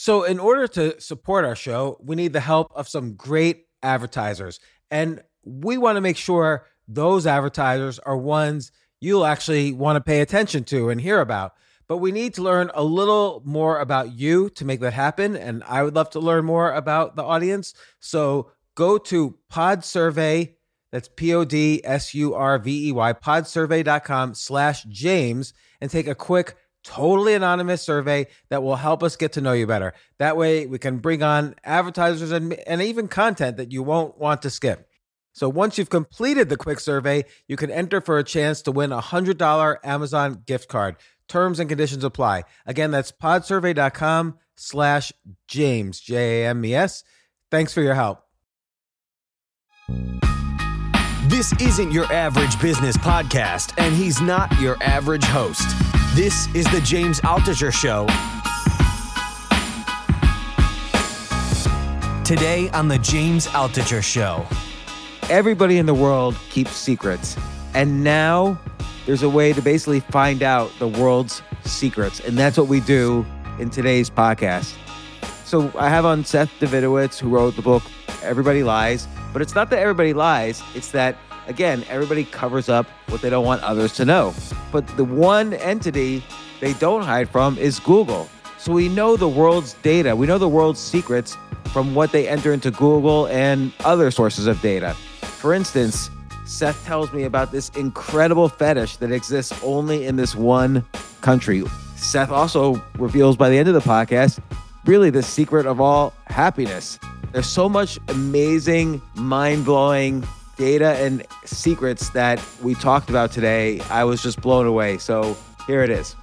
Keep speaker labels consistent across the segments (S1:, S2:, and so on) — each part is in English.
S1: So, in order to support our show, we need the help of some great advertisers. And we want to make sure those advertisers are ones you'll actually want to pay attention to and hear about. But we need to learn a little more about you to make that happen. And I would love to learn more about the audience. So, go to Pod Survey. That's P O D S U R V E Y, podsurvey.com slash James, and take a quick totally anonymous survey that will help us get to know you better. That way, we can bring on advertisers and, and even content that you won't want to skip. So once you've completed the quick survey, you can enter for a chance to win a $100 Amazon gift card. Terms and conditions apply. Again, that's podsurvey.com slash James, J-A-M-E-S. Thanks for your help.
S2: This isn't your average business podcast, and he's not your average host. This is the James Altucher Show. Today on the James Altucher Show.
S1: Everybody in the world keeps secrets. And now there's a way to basically find out the world's secrets. And that's what we do in today's podcast. So I have on Seth Davidowitz, who wrote the book Everybody Lies. But it's not that everybody lies, it's that again, everybody covers up what they don't want others to know. But the one entity they don't hide from is Google. So we know the world's data, we know the world's secrets from what they enter into Google and other sources of data. For instance, Seth tells me about this incredible fetish that exists only in this one country. Seth also reveals by the end of the podcast really the secret of all happiness. There's so much amazing, mind blowing data and secrets that we talked about today, I was just blown away. So here it is.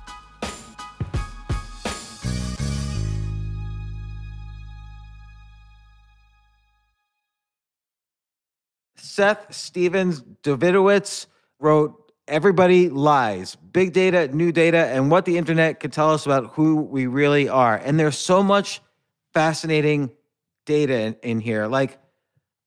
S1: Seth Stephens Davidowitz wrote Everybody Lies Big Data, New Data, and What the Internet Can Tell Us About Who We Really Are. And there's so much fascinating data in, in here. Like,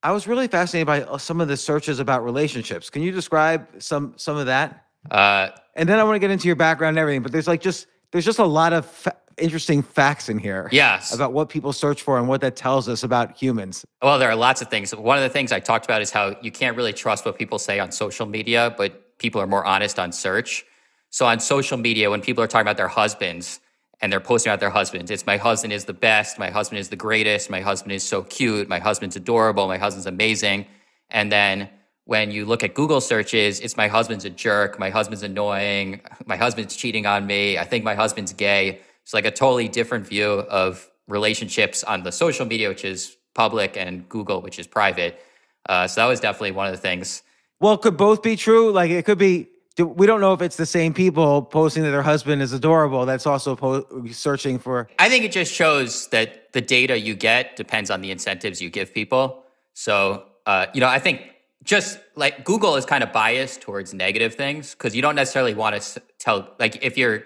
S1: I was really fascinated by uh, some of the searches about relationships. Can you describe some some of that? Uh, and then I want to get into your background and everything. But there's like just there's just a lot of fa- interesting facts in here.
S3: Yes.
S1: About what people search for and what that tells us about humans.
S3: Well, there are lots of things. One of the things I talked about is how you can't really trust what people say on social media, but people are more honest on search. So on social media, when people are talking about their husbands, and they're posting about their husbands. It's my husband is the best. My husband is the greatest. My husband is so cute. My husband's adorable. My husband's amazing. And then when you look at Google searches, it's my husband's a jerk. My husband's annoying. My husband's cheating on me. I think my husband's gay. It's like a totally different view of relationships on the social media, which is public, and Google, which is private. Uh, so that was definitely one of the things.
S1: Well, could both be true? Like it could be we don't know if it's the same people posting that their husband is adorable that's also po- searching for
S3: i think it just shows that the data you get depends on the incentives you give people. So uh, you know i think just like google is kind of biased towards negative things because you don't necessarily want to tell like if your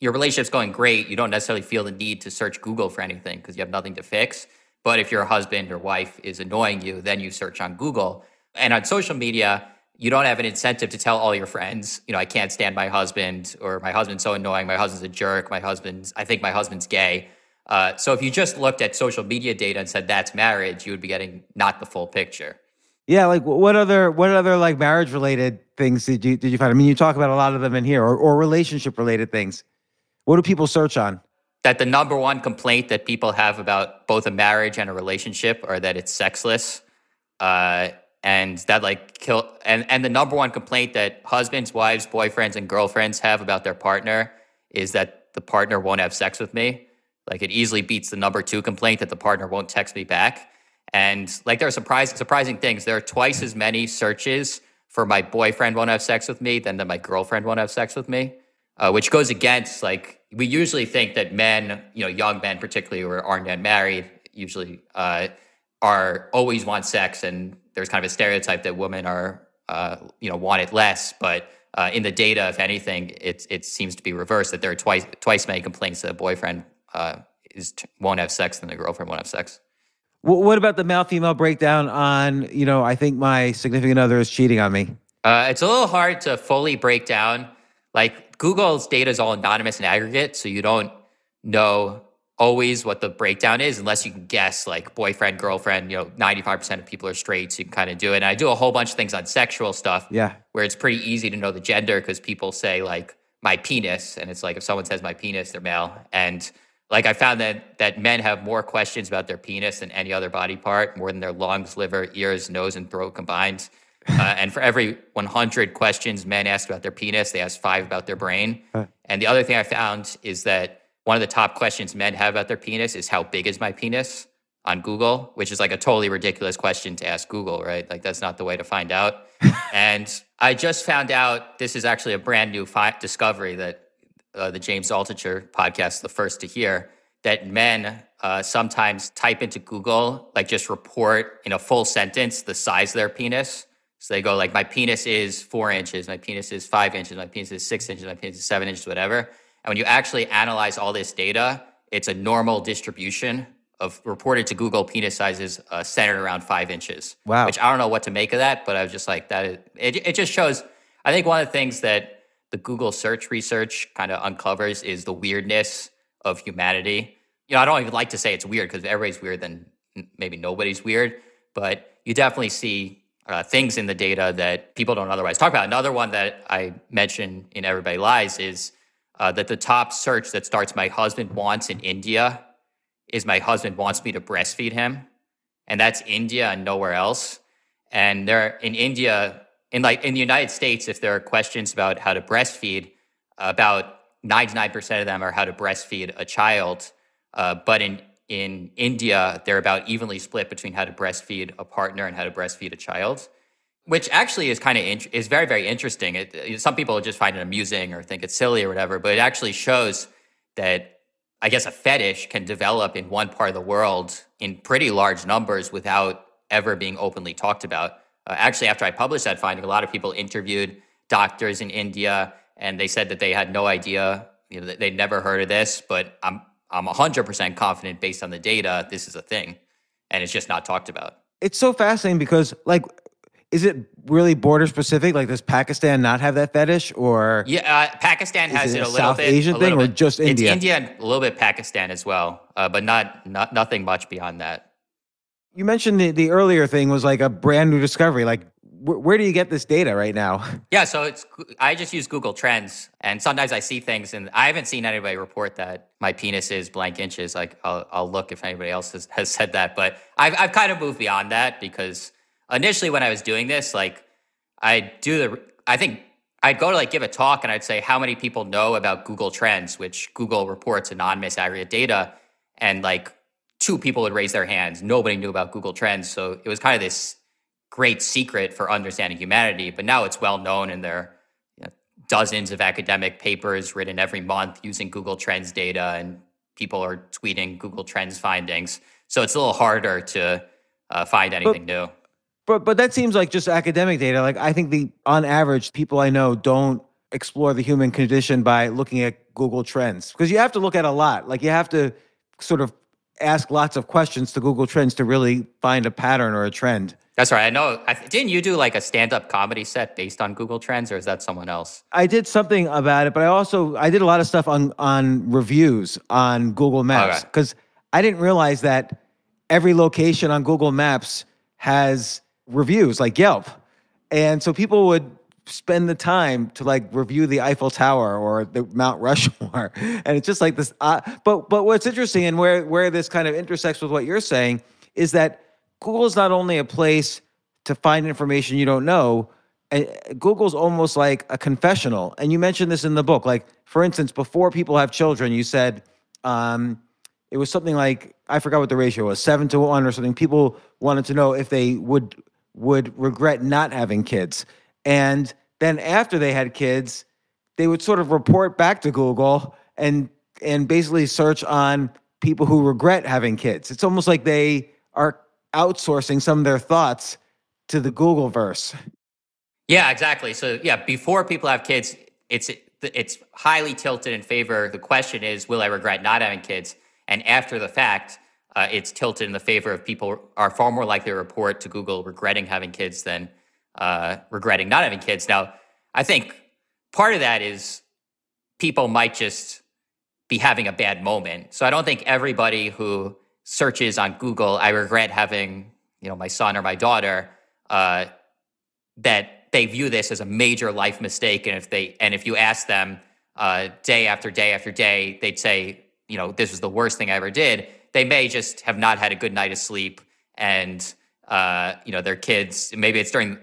S3: your relationship's going great you don't necessarily feel the need to search google for anything because you have nothing to fix. But if your husband or wife is annoying you then you search on google. And on social media you don't have an incentive to tell all your friends, you know, I can't stand my husband, or my husband's so annoying, my husband's a jerk, my husband's, I think my husband's gay. Uh, so if you just looked at social media data and said that's marriage, you would be getting not the full picture.
S1: Yeah, like what other what other like marriage related things did you did you find? I mean, you talk about a lot of them in here, or, or relationship related things. What do people search on?
S3: That the number one complaint that people have about both a marriage and a relationship are that it's sexless. Uh, and that like kill and and the number one complaint that husbands wives boyfriends and girlfriends have about their partner is that the partner won't have sex with me. Like it easily beats the number two complaint that the partner won't text me back. And like there are surprising surprising things. There are twice as many searches for my boyfriend won't have sex with me than that my girlfriend won't have sex with me uh, which goes against like we usually think that men, you know, young men particularly who aren't yet married, usually uh, are always want sex, and there's kind of a stereotype that women are, uh, you know, want it less. But uh, in the data, if anything, it it seems to be reversed. That there are twice twice many complaints that a boyfriend uh, is won't have sex than the girlfriend won't have sex.
S1: What about the male female breakdown on, you know, I think my significant other is cheating on me?
S3: Uh, it's a little hard to fully break down. Like Google's data is all anonymous and aggregate, so you don't know always what the breakdown is unless you can guess like boyfriend, girlfriend, you know, 95% of people are straight, so you can kind of do it. And I do a whole bunch of things on sexual stuff.
S1: Yeah.
S3: Where it's pretty easy to know the gender because people say like my penis. And it's like if someone says my penis, they're male. And like I found that that men have more questions about their penis than any other body part, more than their lungs, liver, ears, nose, and throat combined. Uh, and for every 100 questions men ask about their penis, they ask five about their brain. And the other thing I found is that one of the top questions men have about their penis is how big is my penis on Google, which is like a totally ridiculous question to ask Google, right? Like that's not the way to find out. and I just found out this is actually a brand new fi- discovery that uh, the James Altucher podcast, the first to hear, that men uh, sometimes type into Google, like just report in a full sentence the size of their penis. So they go like, my penis is four inches, my penis is five inches, my penis is six inches, my penis is seven inches, whatever. And when you actually analyze all this data, it's a normal distribution of reported to Google penis sizes uh, centered around five inches.
S1: Wow.
S3: Which I don't know what to make of that, but I was just like, that is, it, it just shows. I think one of the things that the Google search research kind of uncovers is the weirdness of humanity. You know, I don't even like to say it's weird because if everybody's weird, then maybe nobody's weird, but you definitely see uh, things in the data that people don't otherwise talk about. Another one that I mentioned in Everybody Lies is uh, that the top search that starts my husband wants in India is my husband wants me to breastfeed him. And that's India and nowhere else. And there in India, in like in the United States, if there are questions about how to breastfeed, about 99% of them are how to breastfeed a child. Uh, but in in India, they're about evenly split between how to breastfeed a partner and how to breastfeed a child, which actually is kind of in, is very very interesting. It, some people just find it amusing or think it's silly or whatever, but it actually shows that I guess a fetish can develop in one part of the world in pretty large numbers without ever being openly talked about. Uh, actually, after I published that finding, a lot of people interviewed doctors in India, and they said that they had no idea, you know, they'd never heard of this. But I'm I'm 100% confident based on the data, this is a thing, and it's just not talked about.
S1: It's so fascinating because, like, is it really border specific? Like, does Pakistan not have that fetish, or
S3: yeah, uh, Pakistan has
S1: it
S3: it,
S1: a
S3: little
S1: South
S3: bit,
S1: Asian
S3: a
S1: thing or just India?
S3: It's India and a little bit Pakistan as well, uh, but not not nothing much beyond that.
S1: you mentioned the, the earlier thing was like a brand new discovery? Like, wh- where do you get this data right now?
S3: Yeah, so it's I just use Google Trends, and sometimes I see things, and I haven't seen anybody report that my penis is blank inches. Like I'll, I'll look if anybody else has, has said that, but I've I've kind of moved beyond that because initially when I was doing this, like I do the I think I'd go to like give a talk and I'd say how many people know about Google Trends, which Google reports anonymous aggregate data, and like two people would raise their hands. Nobody knew about Google Trends, so it was kind of this great secret for understanding humanity. But now it's well known, and there are you know, dozens of academic papers written every month using Google Trends data, and people are tweeting Google Trends findings. So it's a little harder to uh, find anything new.
S1: But but that seems like just academic data. Like, I think the on average, people I know don't explore the human condition by looking at Google Trends because you have to look at a lot. Like, you have to sort of ask lots of questions to Google Trends to really find a pattern or a trend.
S3: That's right. I know. I, didn't you do like a stand-up comedy set based on Google Trends, or is that someone else?
S1: I did something about it, but I also I did a lot of stuff on on reviews on Google Maps
S3: Okay.
S1: because I didn't realize that every location on Google Maps has reviews like Yelp, and so people would spend the time to like review the Eiffel Tower or the Mount Rushmore, and it's just like this. Uh, but but what's interesting and where where this kind of intersects with what you're saying is that Google is not only a place to find information you don't know. uh, Google's almost like a confessional, and you mentioned this in the book. Like, for instance, before people have children, you said um, it was something like I forgot what the ratio was, seven to one or something. People wanted to know if they would would regret not having kids, and then after they had kids, they would sort of report back to Google and and basically search on people who regret having kids. It's almost like they are outsourcing some of their thoughts to the Google verse.
S3: Yeah, exactly. So yeah, before people have kids, it's it's highly tilted in favor. The question is, will I regret not having kids? And after the fact, uh, it's tilted in the favor of people are far more likely to report to Google regretting having kids than uh, regretting not having kids. Now, I think part of that is people might just be having a bad moment. So I don't think everybody who searches on Google, I regret having you know my son or my daughter, uh, that they view this as a major life mistake. And if they and if you ask them uh, day after day after day, they'd say, you know, this was the worst thing I ever did. They may just have not had a good night of sleep, and uh, you know, their kids. Maybe it's during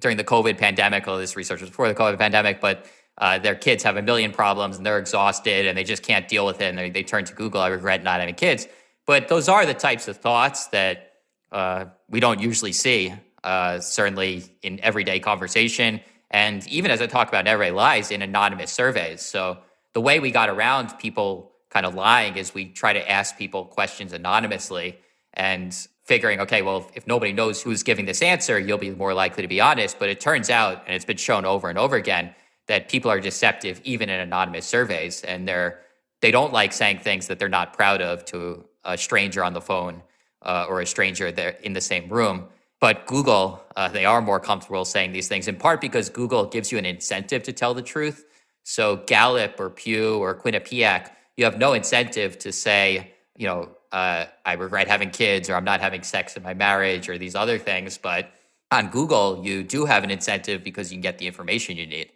S3: during the COVID pandemic. All this research was before the COVID pandemic, but uh, their kids have a million problems and they're exhausted and they just can't deal with it. And they, they turn to Google. I regret not having kids. But those are the types of thoughts that uh, we don't usually see uh, certainly in everyday conversation. And even as I talk about everyday lies in anonymous surveys. So the way we got around people kind of lying is we try to ask people questions anonymously and figuring, okay, well, if, if nobody knows who's giving this answer, you'll be more likely to be honest. But it turns out, and it's been shown over and over again, that people are deceptive even in anonymous surveys and they're they don't like saying things that they're not proud of to a stranger on the phone uh, or a stranger there in the same room but Google, uh, they are more comfortable saying these things in part because Google gives you an incentive to tell the truth. So Gallup or Pew or Quinnipiac, you have no incentive to say, you know, uh, I regret having kids or I'm not having sex in my marriage or these other things. But on Google, you do have an incentive because you can get the information you need.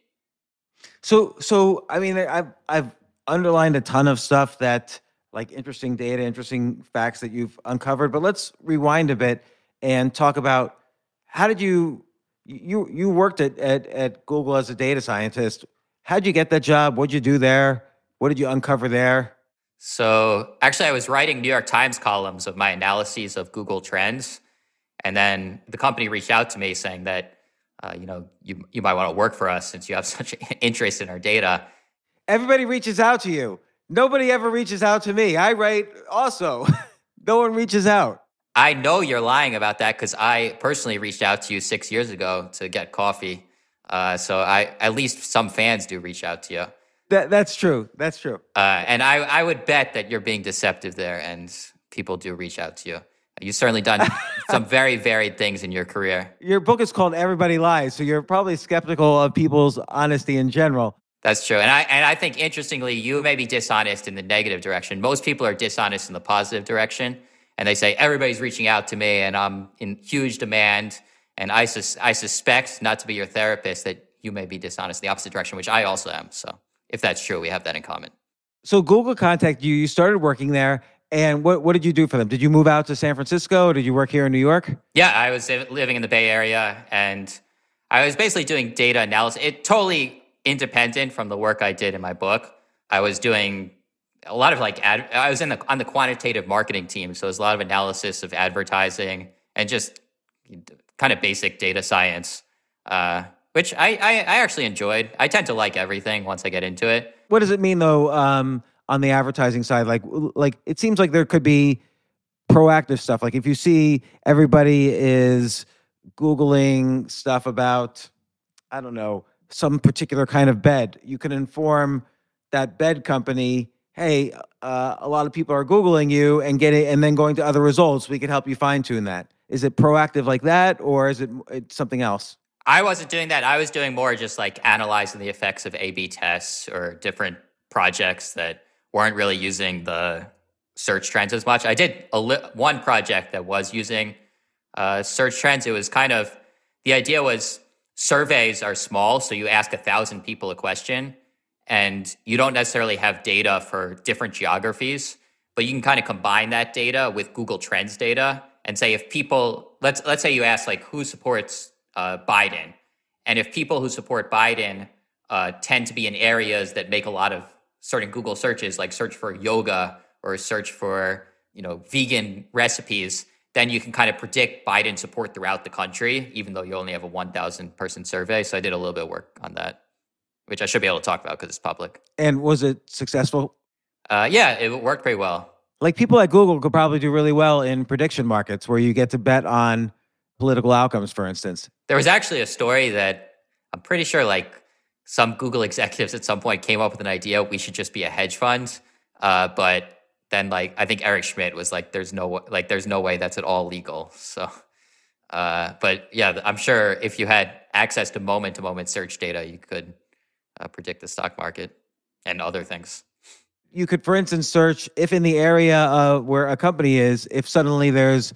S1: So, so I mean, I've I've underlined a ton of stuff that like interesting data, interesting facts that you've uncovered. But let's rewind a bit and talk about how did you you you worked at at, at Google as a data scientist. How'd you get that job? What'd you do there? What did you uncover there?
S3: So actually, I was writing New York Times columns of my analyses of Google Trends, and then the company reached out to me saying that uh, you know you you might want to work for us since you have such interest in our data.
S1: Everybody reaches out to you. Nobody ever reaches out to me. I write also. no one reaches out.
S3: I know you're lying about that because I personally reached out to you six years ago to get coffee. Uh, so I at least some fans do reach out to you.
S1: That that's true. That's true.
S3: Uh, and I I would bet that you're being deceptive there, and people do reach out to you. You've certainly done some very varied things in your career.
S1: Your book is called Everybody Lies, so you're probably skeptical of people's honesty in general.
S3: That's true. And I and I think interestingly, you may be dishonest in the negative direction. Most people are dishonest in the positive direction and they say everybody's reaching out to me and I'm in huge demand. And I, sus- I suspect, not to be your therapist, that you may be dishonest in the opposite direction, which I also am. So if that's true, we have that in common.
S1: So Google contacted you. You started working there. And what, what did you do for them? Did you move out to San Francisco? did you work here in New York?
S3: Yeah, I was living in the Bay Area and I was basically doing data analysis. It totally independent from the work I did in my book. I was doing a lot of like ad, I was in the on the quantitative marketing team, so there's a lot of analysis of advertising and just kind of basic data science, uh, which I, I, I actually enjoyed. I tend to like everything once I get into it.
S1: What does it mean though um, on the advertising side? Like like it seems like there could be proactive stuff. Like if you see everybody is googling stuff about I don't know some particular kind of bed, you can inform that bed company hey, uh, a lot of people are Googling you and getting, and then going to other results. We can help you fine tune that. Is it proactive like that, or is it something else?
S3: I wasn't doing that. I was doing more just like analyzing the effects of A/B tests or different projects that weren't really using the search trends as much. I did a li- one project that was using uh, search trends. It was kind of the idea was surveys are small, so you ask a thousand people a question, and you don't necessarily have data for different geographies, but you can kind of combine that data with Google Trends data and say if people let's let's say you ask like who supports uh, Biden, and if people who support Biden uh, tend to be in areas that make a lot of certain Google searches, like search for yoga or search for you know vegan recipes, then you can kind of predict Biden support throughout the country, even though you only have a 1,000 person survey. So I did a little bit of work on that which I should be able to talk about because it's public.
S1: And was it successful?
S3: Uh, yeah, it worked pretty well.
S1: Like people at Google could probably do really well in prediction markets where you get to bet on political outcomes, for instance.
S3: There was actually a story that I'm pretty sure like some Google executives at some point came up with an idea we should just be a hedge fund. Uh, but then like I think Eric Schmidt was like, there's no like there's no way that's at all legal. So uh, but yeah, I'm sure if you had access to moment to moment search data, you could uh, predict the stock market and other things.
S1: You could, for instance, search if in the area uh, where a company is, if suddenly there's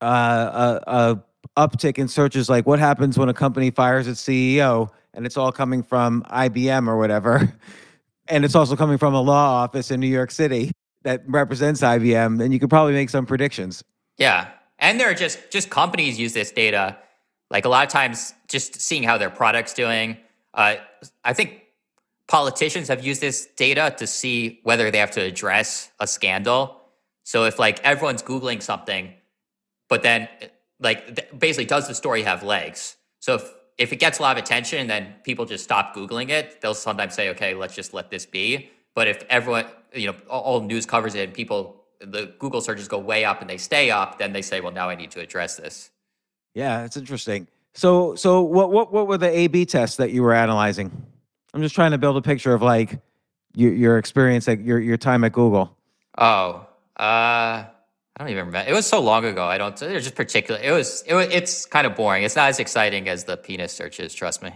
S1: uh, a, a uptick in searches, like what happens when a company fires its CEO, and it's all coming from IBM or whatever, and it's also coming from a law office in New York City that represents IBM, then you could probably make some predictions.
S3: Yeah, and there are just just companies use this data. Like a lot of times, just seeing how their products doing. Uh, I think politicians have used this data to see whether they have to address a scandal. So if like everyone's googling something, but then like basically does the story have legs? So if if it gets a lot of attention, then people just stop googling it. They'll sometimes say, okay, let's just let this be. But if everyone, you know, all news covers it and people, the Google searches go way up and they stay up, then they say, well, now I need to address this.
S1: Yeah, it's interesting. So, so what, what, what were the A/B tests that you were analyzing? I'm just trying to build a picture of like your, your experience at your, your time at Google.
S3: Oh, uh, I don't even remember. It was so long ago. I don't. Was just particular. It was. It was. It's kind of boring. It's not as exciting as the penis searches. Trust me.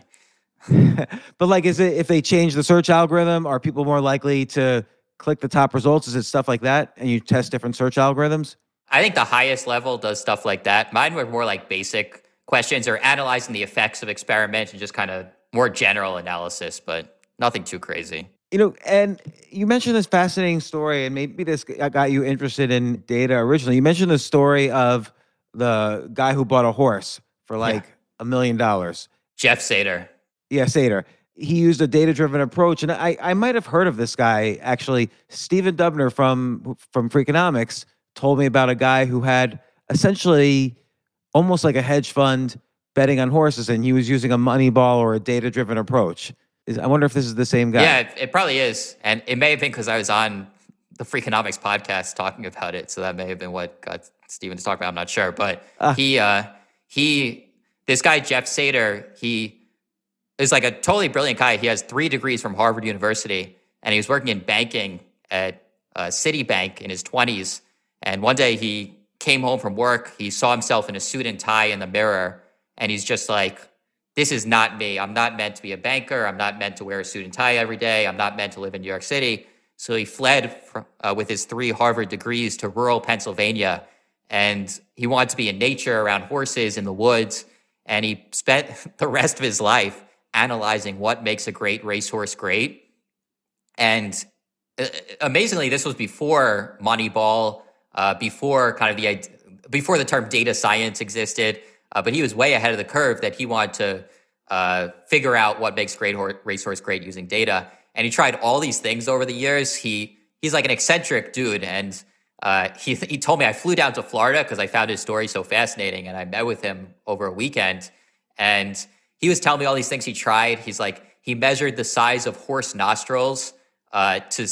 S1: but like, is it if they change the search algorithm, are people more likely to click the top results? Is it stuff like that? And you test different search algorithms?
S3: I think the highest level does stuff like that. Mine were more like basic questions or analyzing the effects of experiments and just kind of more general analysis, but nothing too crazy.
S1: You know, and you mentioned this fascinating story, and maybe this uh, got you interested in data originally. You mentioned the story of the guy who bought a horse for like a million dollars.
S3: Jeff Seder.
S1: Yeah, Seder. He used a data-driven approach, and I, I might have heard of this guy actually. Stephen Dubner from from Freakonomics told me about a guy who had essentially almost like a hedge fund betting on horses, and he was using a Moneyball or a data-driven approach. Is, I wonder if this is the same guy.
S3: Yeah, it, it probably is, and it may have been because I was on the Freakonomics podcast talking about it, so that may have been what got Stephen to talk about. I'm not sure, but uh, he uh, he this guy Jeff Seder he is like a totally brilliant guy. He has three degrees from Harvard University, and he was working in banking at uh, Citibank in his 20s. And one day he came home from work. He saw himself in a suit and tie in the mirror, and he's just like, "This is not me. I'm not meant to be a banker. I'm not meant to wear a suit and tie every day. I'm not meant to live in New York City." So he fled uh, with his three Harvard degrees to rural Pennsylvania, and he wanted to be in nature around horses in the woods. And he spent the rest of his life analyzing what makes a great racehorse great. And uh, amazingly, this was before Moneyball, uh, before kind of the before the term data science existed. Uh, but he was way ahead of the curve that he wanted to uh, figure out what makes great horse, racehorse great using data. And he tried all these things over the years. He he's like an eccentric dude, and uh, he he told me I flew down to Florida because I found his story so fascinating, and I met with him over a weekend. And he was telling me all these things he tried. He's like, he measured the size of horse nostrils uh, to.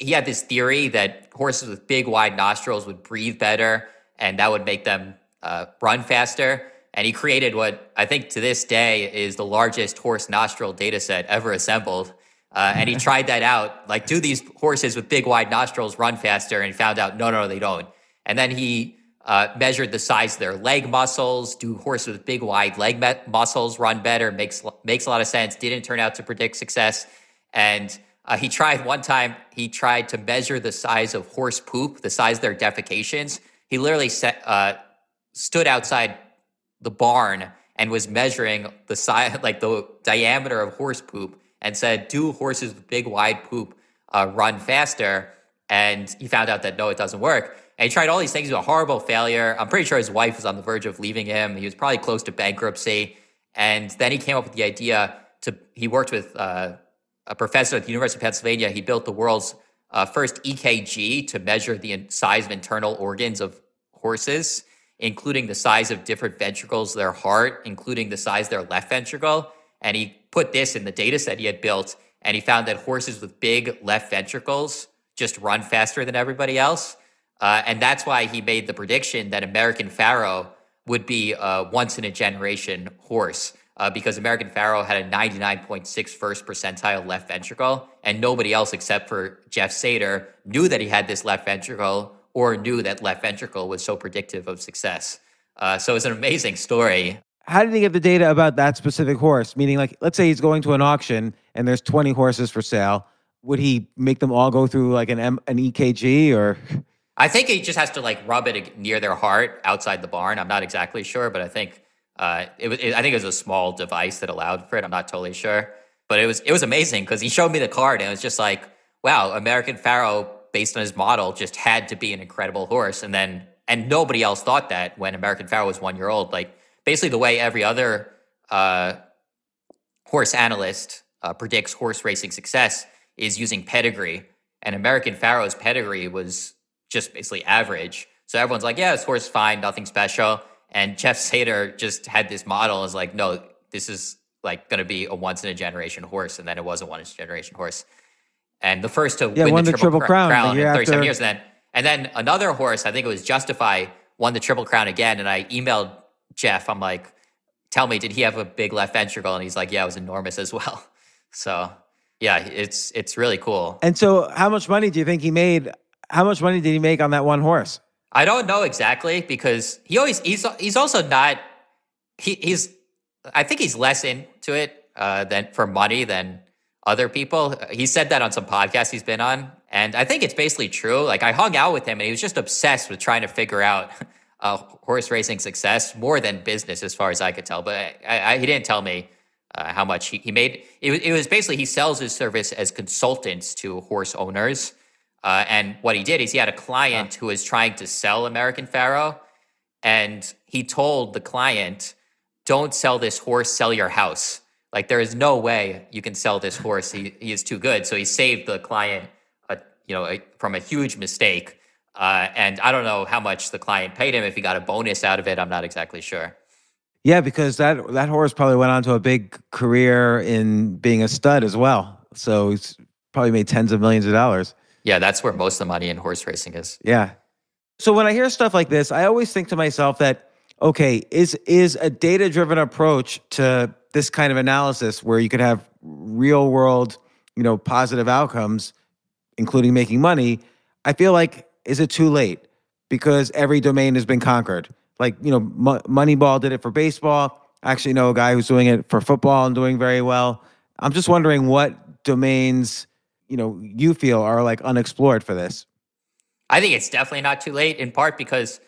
S3: He had this theory that horses with big, wide nostrils would breathe better, and that would make them uh, run faster. And he created what I think to this day is the largest horse nostril data set ever assembled. Uh, and he tried that out. Like, do these horses with big, wide nostrils run faster? And found out, no, no, they don't. And then he uh, measured the size of their leg muscles. Do horses with big, wide leg me- muscles run better? Makes makes a lot of sense. Didn't turn out to predict success. And uh, he tried one time. He tried to measure the size of horse poop, the size of their defecations. He literally set, uh, stood outside the barn and was measuring the size, like the diameter of horse poop, and said, "Do horses with big, wide poop uh, run faster?" And he found out that no, it doesn't work. And he tried all these things. He was a horrible failure. I'm pretty sure his wife was on the verge of leaving him. He was probably close to bankruptcy. And then he came up with the idea to, he worked with uh, a professor at the University of Pennsylvania. He built the world's uh, first EKG to measure the size of internal organs of horses, including the size of different ventricles their heart, including the size of their left ventricle. And he put this in the data set he had built. And he found that horses with big left ventricles just run faster than everybody else. Uh, and that's why he made the prediction that American Pharoah would be a once in a generation horse. Uh, because American Pharoah had a 99.6 first percentile left ventricle, and nobody else except for Jeff Seder knew that he had this left ventricle or knew that left ventricle was so predictive of success. Uh, so it's an amazing story.
S1: How did he get the data about that specific horse? Meaning, like, let's say he's going to an auction and there's 20 horses for sale. Would he make them all go through like an M- an EKG or?
S3: I think he just has to like rub it near their heart outside the barn. I'm not exactly sure, but I think uh, it was. It, I think it was a small device that allowed for it. I'm not totally sure, but it was it was amazing because he showed me the card and it was just like, wow, American Pharoah, based on his model, just had to be an incredible horse, and then and nobody else thought that when American Pharoah was one year old. Like basically the way every other uh, horse analyst uh, predicts horse racing success is using pedigree, and American Pharoah's pedigree was just basically average. So everyone's like, yeah, this horse fine, nothing special. And Jeff Seder just had this model is like, no, this is like going to be a once in a generation horse. And then it was a once in a generation horse. And the first to
S1: yeah,
S3: win
S1: won
S3: the,
S1: the Triple Crown,
S3: crown
S1: the
S3: in 37
S1: after-
S3: years. And then, and then another horse, I think it was Justify, won the Triple Crown again. And I emailed Jeff, I'm like, tell me, did he have a big left ventricle? And he's like, yeah, it was enormous as well. So yeah, it's it's really cool.
S1: And so, how much money do you think he made? How much money did he make on that one horse?
S3: I don't know exactly because he always he's he's also not he he's I think he's less into it uh, than for money than other people. He said that on some podcast he's been on, and I think it's basically true. Like I hung out with him, and he was just obsessed with trying to figure out uh, horse racing success more than business, as far as I could tell. But I, I, he didn't tell me uh, how much he, he made. It, was- it was basically he sells his service as consultants to horse owners. Uh, and what he did is he had a client who was trying to sell American Pharoah, and he told the client, "Don't sell this horse. Sell your house. Like there is no way you can sell this horse. He he is too good." So he saved the client, a, you know, a, from a huge mistake. Uh, and I don't know how much the client paid him. If he got a bonus out of it, I'm not exactly sure.
S1: Yeah, because that that horse probably went on to a big career in being a stud as well. So he's probably made tens of millions of dollars.
S3: Yeah, that's where most of the money in horse racing is.
S1: Yeah. So when I hear stuff like this, I always think to myself that okay, is is a data-driven approach to this kind of analysis where you could have real world, you know, positive outcomes including making money, I feel like is it too late because every domain has been conquered. Like, you know, Mo- Moneyball did it for baseball. I actually know a guy who's doing it for football and doing very well. I'm just wondering what domains, you know, you feel are like unexplored for this.
S3: I think it's definitely not too late, in part because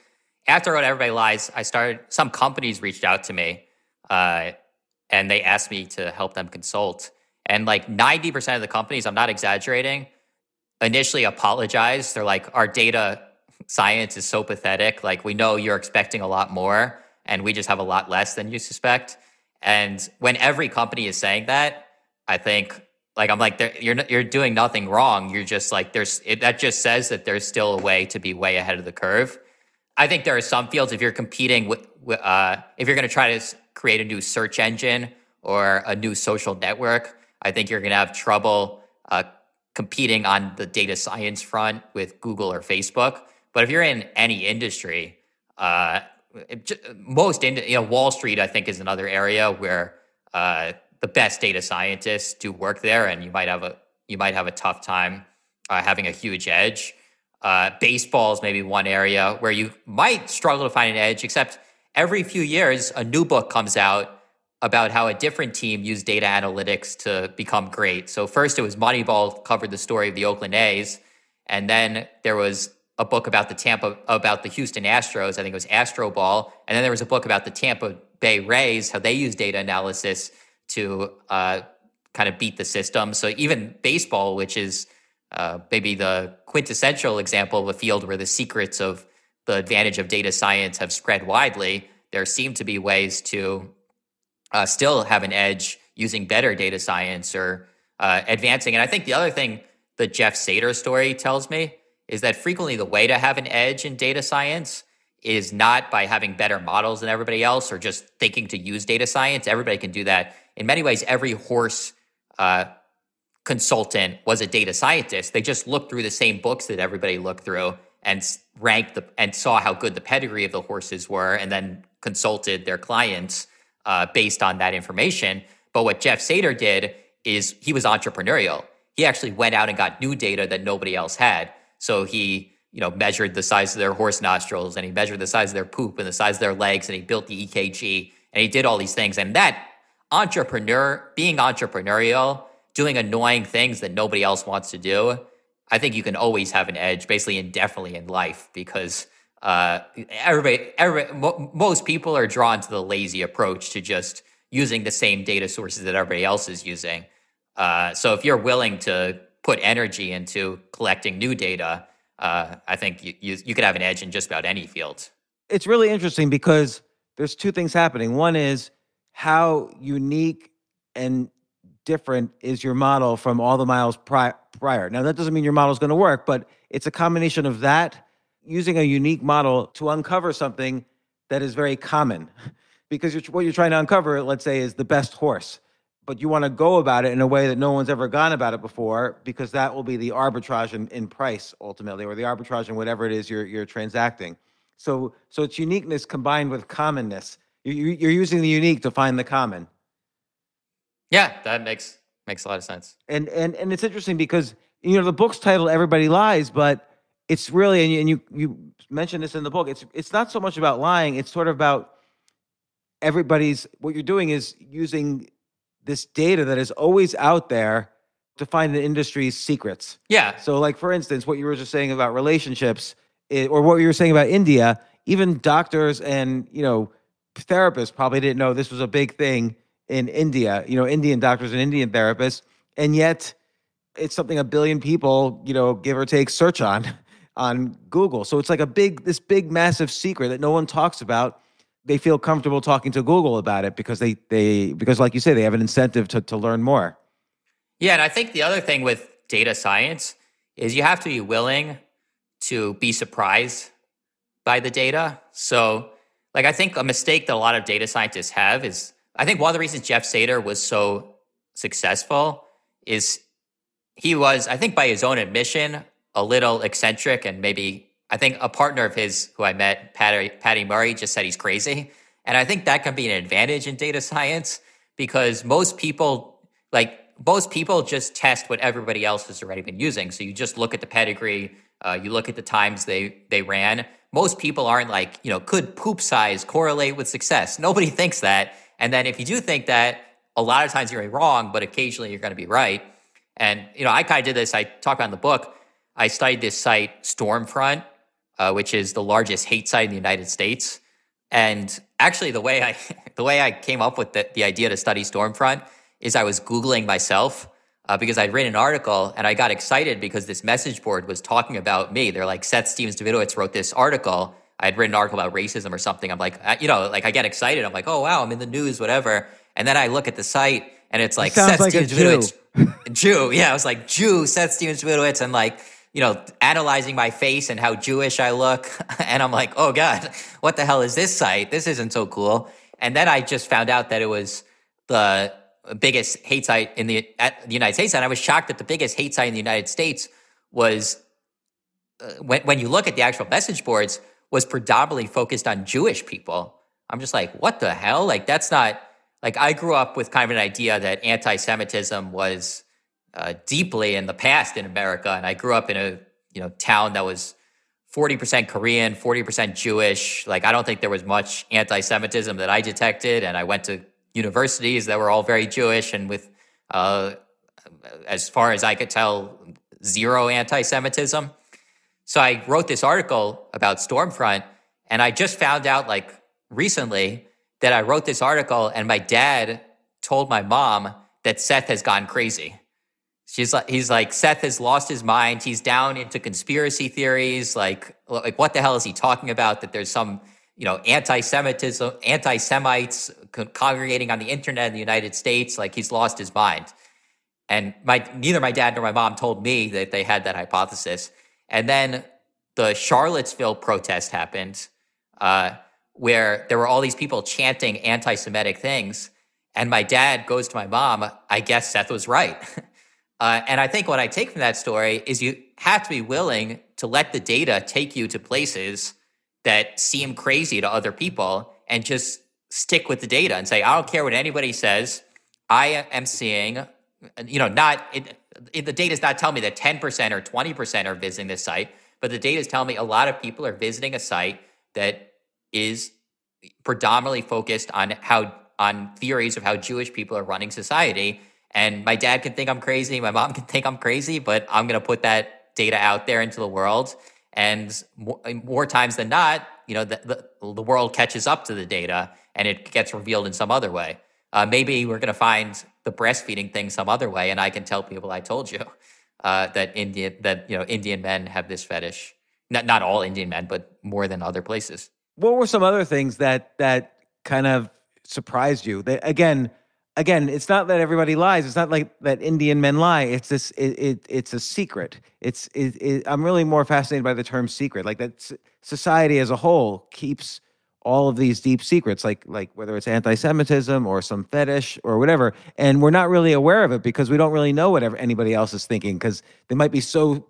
S3: after What Everybody Lies, I started, some companies reached out to me uh, and they asked me to help them consult. And like 90% of the companies, I'm not exaggerating, initially apologized. They're like, our data science is so pathetic. Like, we know you're expecting a lot more and we just have a lot less than you suspect. And when every company is saying that, I think like I'm like you're you're doing nothing wrong. You're just like there's it, that just says that there's still a way to be way ahead of the curve. I think there are some fields if you're competing with, with uh, if you're going to try to create a new search engine or a new social network, I think you're going to have trouble uh, competing on the data science front with Google or Facebook. But if you're in any industry, uh, most in, you know Wall Street, I think, is another area where uh, the best data scientists do work there, and you might have a you might have a tough time uh, having a huge edge. Uh, baseball is maybe one area where you might struggle to find an edge, except every few years a new book comes out about how a different team used data analytics to become great. So first it was Moneyball covered the story of the Oakland A's, and then there was a book about the Tampa about the Houston Astros. I think it was Astroball, and then there was a book about the Tampa Bay Rays, how they use data analysis to uh, kind of beat the system. So even baseball, which is uh, maybe the quintessential example of a field where the secrets of the advantage of data science have spread widely, there seem to be ways to uh, still have an edge using better data science or uh, advancing. And I think the other thing the Jeff Seder story tells me is that frequently the way to have an edge in data science is not by having better models than everybody else or just thinking to use data science. Everybody can do that. In many ways, every horse uh, consultant was a data scientist. They just looked through the same books that everybody looked through and ranked the and saw how good the pedigree of the horses were, and then consulted their clients uh, based on that information. But what Jeff Seder did is he was entrepreneurial. He actually went out and got new data that nobody else had. So he, you know, measured the size of their horse nostrils and he measured the size of their poop and the size of their legs and he built the EKG and he did all these things. And that entrepreneur, being entrepreneurial, doing annoying things that nobody else wants to do, I think you can always have an edge, basically indefinitely in life, because uh, everybody, everybody mo- most people are drawn to the lazy approach to just using the same data sources that everybody else is using. Uh, so if you're willing to put energy into collecting new data, uh, I think you, you, you could have an edge in just about any field.
S1: It's really interesting because there's two things happening. One is how unique and different is your model from all the miles pri- prior. Now that doesn't mean your model is going to work, but it's a combination of that using a unique model to uncover something that is very common. because you're, what you're trying to uncover, let's say, is the best horse but you want to go about it in a way that no one's ever gone about it before because that will be the arbitrage in, in price ultimately or the arbitrage in whatever it is you're, you're transacting so so it's uniqueness combined with commonness you, you're using the unique to find the common
S3: yeah that makes makes a lot of sense
S1: and and and it's interesting because you know the book's titled everybody lies but it's really and you, and you you mentioned this in the book it's it's not so much about lying it's sort of about everybody's what you're doing is using this data that is always out there to find the industry's secrets.
S3: Yeah.
S1: So, like for instance, what you were just saying about relationships, or what you were saying about India, even doctors and you know therapists probably didn't know this was a big thing in India. You know, Indian doctors and Indian therapists, and yet it's something a billion people, you know, give or take, search on on Google. So it's like a big, this big, massive secret that no one talks about they feel comfortable talking to Google about it because they they because like you say they have an incentive to to learn more.
S3: Yeah, and I think the other thing with data science is you have to be willing to be surprised by the data. So, like I think a mistake that a lot of data scientists have is I think one of the reasons Jeff Seder was so successful is he was I think by his own admission a little eccentric and maybe I think a partner of his who I met, Patty, Patty Murray, just said he's crazy. And I think that can be an advantage in data science because most people, like most people just test what everybody else has already been using. So you just look at the pedigree, uh, you look at the times they they ran. Most people aren't like, you know, could poop size correlate with success? Nobody thinks that. And then if you do think that, a lot of times you're wrong, but occasionally you're going to be right. And you know, I kind of did this. I talk about the book. I studied this site Stormfront, uh, which is the largest hate site in the United States. And actually, the way I the way I came up with the, the idea to study Stormfront is I was googling myself uh, because I'd written an article and I got excited because this message board was talking about me. They're like Seth Stephens Davidowitz wrote this article. I had written an article about racism or something. I'm like, uh, you know, like I get excited. I'm like, oh wow, I'm in the news, whatever. And then I look at the site and it's like
S1: Seth like Davidowitz,
S3: Jew. Yeah, I was like Jew, Seth Stephens Davidowitz, and like you know, analyzing my face and how Jewish I look. And I'm like, oh God, what the hell is this site? This isn't so cool. And then I just found out that it was the biggest hate site in the, the United States. And I was shocked that the biggest hate site in the United States was, uh, when, when you look at the actual message boards, was predominantly focused on Jewish people. I'm just like, what the hell? Like, that's not, like, I grew up with kind of an idea that anti Semitism was, uh, deeply in the past in America, and I grew up in a you know town that was forty percent Korean, forty percent Jewish. Like I don't think there was much anti-Semitism that I detected, and I went to universities that were all very Jewish, and with uh, as far as I could tell, zero anti-Semitism. So I wrote this article about Stormfront, and I just found out like recently that I wrote this article, and my dad told my mom that Seth has gone crazy. She's like, he's like, Seth has lost his mind. He's down into conspiracy theories. Like, like what the hell is he talking about? That there's some, you know, anti-Semitism, anti-Semites congregating on the internet in the United States. Like he's lost his mind. And my neither my dad nor my mom told me that they had that hypothesis. And then the Charlottesville protest happened, uh, where there were all these people chanting anti-Semitic things. And my dad goes to my mom, I guess Seth was right. Uh, and I think what I take from that story is you have to be willing to let the data take you to places that seem crazy to other people and just stick with the data and say, I don't care what anybody says. I am seeing, you know, not it, the data is not telling me that 10% or 20% are visiting this site, but the data is telling me a lot of people are visiting a site that is predominantly focused on how on theories of how Jewish people are running society. And my dad can think I'm crazy, my mom can think I'm crazy, but I'm going to put that data out there into the world. And more, more times than not, you know, the, the, the, world catches up to the data and it gets revealed in some other way. Uh, maybe we're going to find the breastfeeding thing some other way, and I can tell people I told you uh, that Indian that you know Indian men have this fetish. Not not all Indian men, but more than other places.
S1: What were some other things that that kind of surprised you? That again, again, it's not that everybody lies. It's not like that Indian men lie. It's this. It, it it's a secret. It's. It, it, I'm really more fascinated by the term secret. Like that, society as a whole keeps all of these deep secrets, like like whether it's anti-Semitism or some fetish or whatever, and we're not really aware of it because we don't really know what anybody else is thinking because they might be so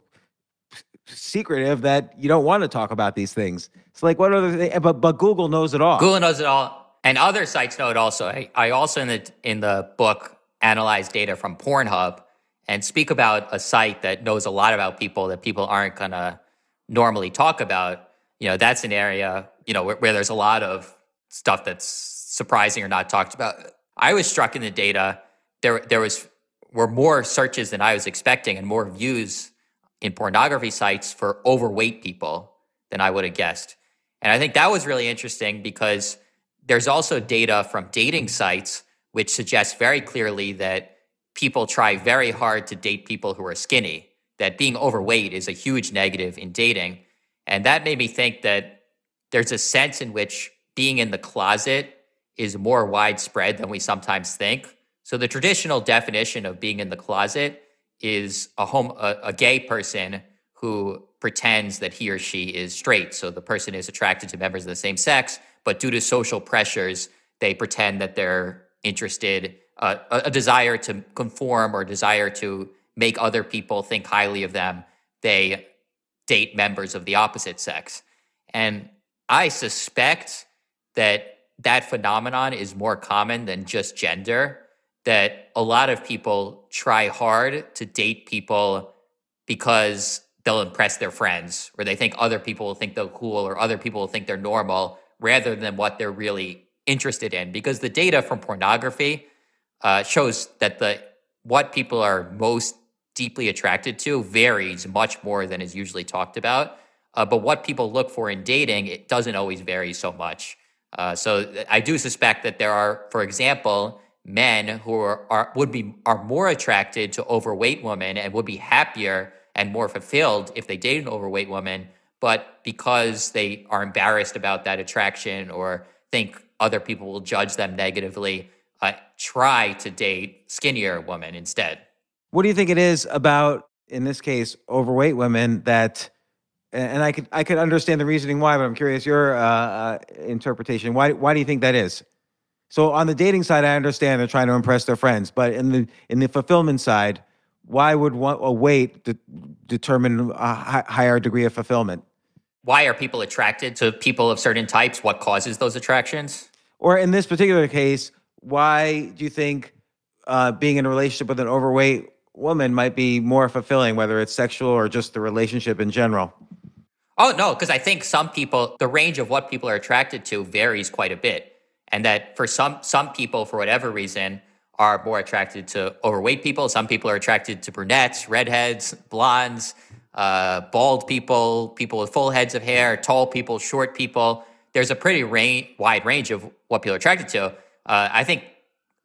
S1: secretive that you don't want to talk about these things. It's like what other things? But but Google knows it all.
S3: Google knows it all, and other sites know it also. I, I also in the in the book analyze data from Pornhub and speak about a site that knows a lot about people that people aren't gonna normally talk about. You know, that's an area you know where, where there's a lot of stuff that's surprising or not talked about. I was struck in the data there there was were more searches than I was expecting and more views in pornography sites for overweight people than I would have guessed. And I think that was really interesting because there's also data from dating sites which suggests very clearly that people try very hard to date people who are skinny, that being overweight is a huge negative in dating. And that made me think that there's a sense in which being in the closet is more widespread than we sometimes think. So the traditional definition of being in the closet is a home a, a, gay person who pretends that he or she is straight. So the person is attracted to members of the same sex, but due to social pressures, they pretend that they're interested, uh, a, a desire to conform or desire to make other people think highly of them. They date members of the opposite sex. And I suspect that that phenomenon is more common than just gender that a lot of people try hard to date people because they'll impress their friends or they think other people will think they're cool or other people will think they're normal rather than what they're really interested in. Because the data from pornography uh, shows that the what people are most deeply attracted to varies much more than is usually talked about uh, but what people look for in dating it doesn't always vary so much. Uh, so i do suspect that there are for example men who are, are would be are more attracted to overweight women and would be happier and more fulfilled if they dated an overweight woman but because they are embarrassed about that attraction or think other people will judge them negatively uh, try to date skinnier women instead.
S1: What do you think it is about in this case overweight women that and I could I could understand the reasoning why, but I'm curious your uh, uh, interpretation. Why why do you think that is? So on the dating side, I understand they're trying to impress their friends, but in the in the fulfillment side, why would one, a weight de- determine a higher degree of fulfillment?
S3: Why are people attracted to people of certain types? What causes those attractions?
S1: Or in this particular case, why do you think uh, being in a relationship with an overweight woman might be more fulfilling, whether it's sexual or just the relationship in general?
S3: Oh no, because I think some people, the range of what people are attracted to varies quite a bit and that for some some people for whatever reason are more attracted to overweight people. Some people are attracted to brunettes redheads blondes uh, bald people people with full heads of hair tall people short people. There's a pretty wide range of what people are attracted to. Uh, i think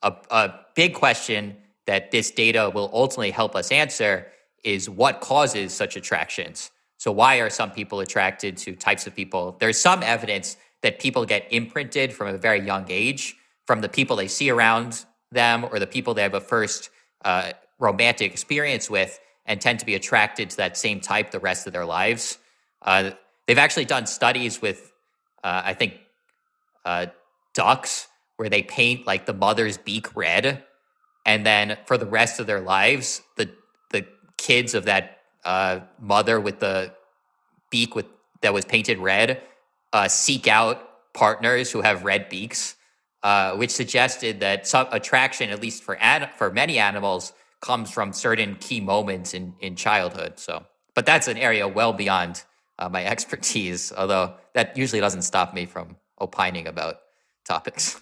S3: a, a big question that this data will ultimately help us answer is what causes such attractions so why are some people attracted to types of people there's some evidence that people get imprinted from a very young age from the people they see around them or the people they have a first uh, romantic experience with and tend to be attracted to that same type the rest of their lives. Uh, they've actually done studies with, uh, I think, uh, ducks where they paint like the mother's beak red. And then for the rest of their lives, the kids of that uh, mother with the beak with that was painted red uh, seek out partners who have red beaks, uh, which suggested that some attraction, at least for for many animals, comes from certain key moments in in childhood. So, but that's an area well beyond uh, my expertise. Although that usually doesn't stop me from opining about topics.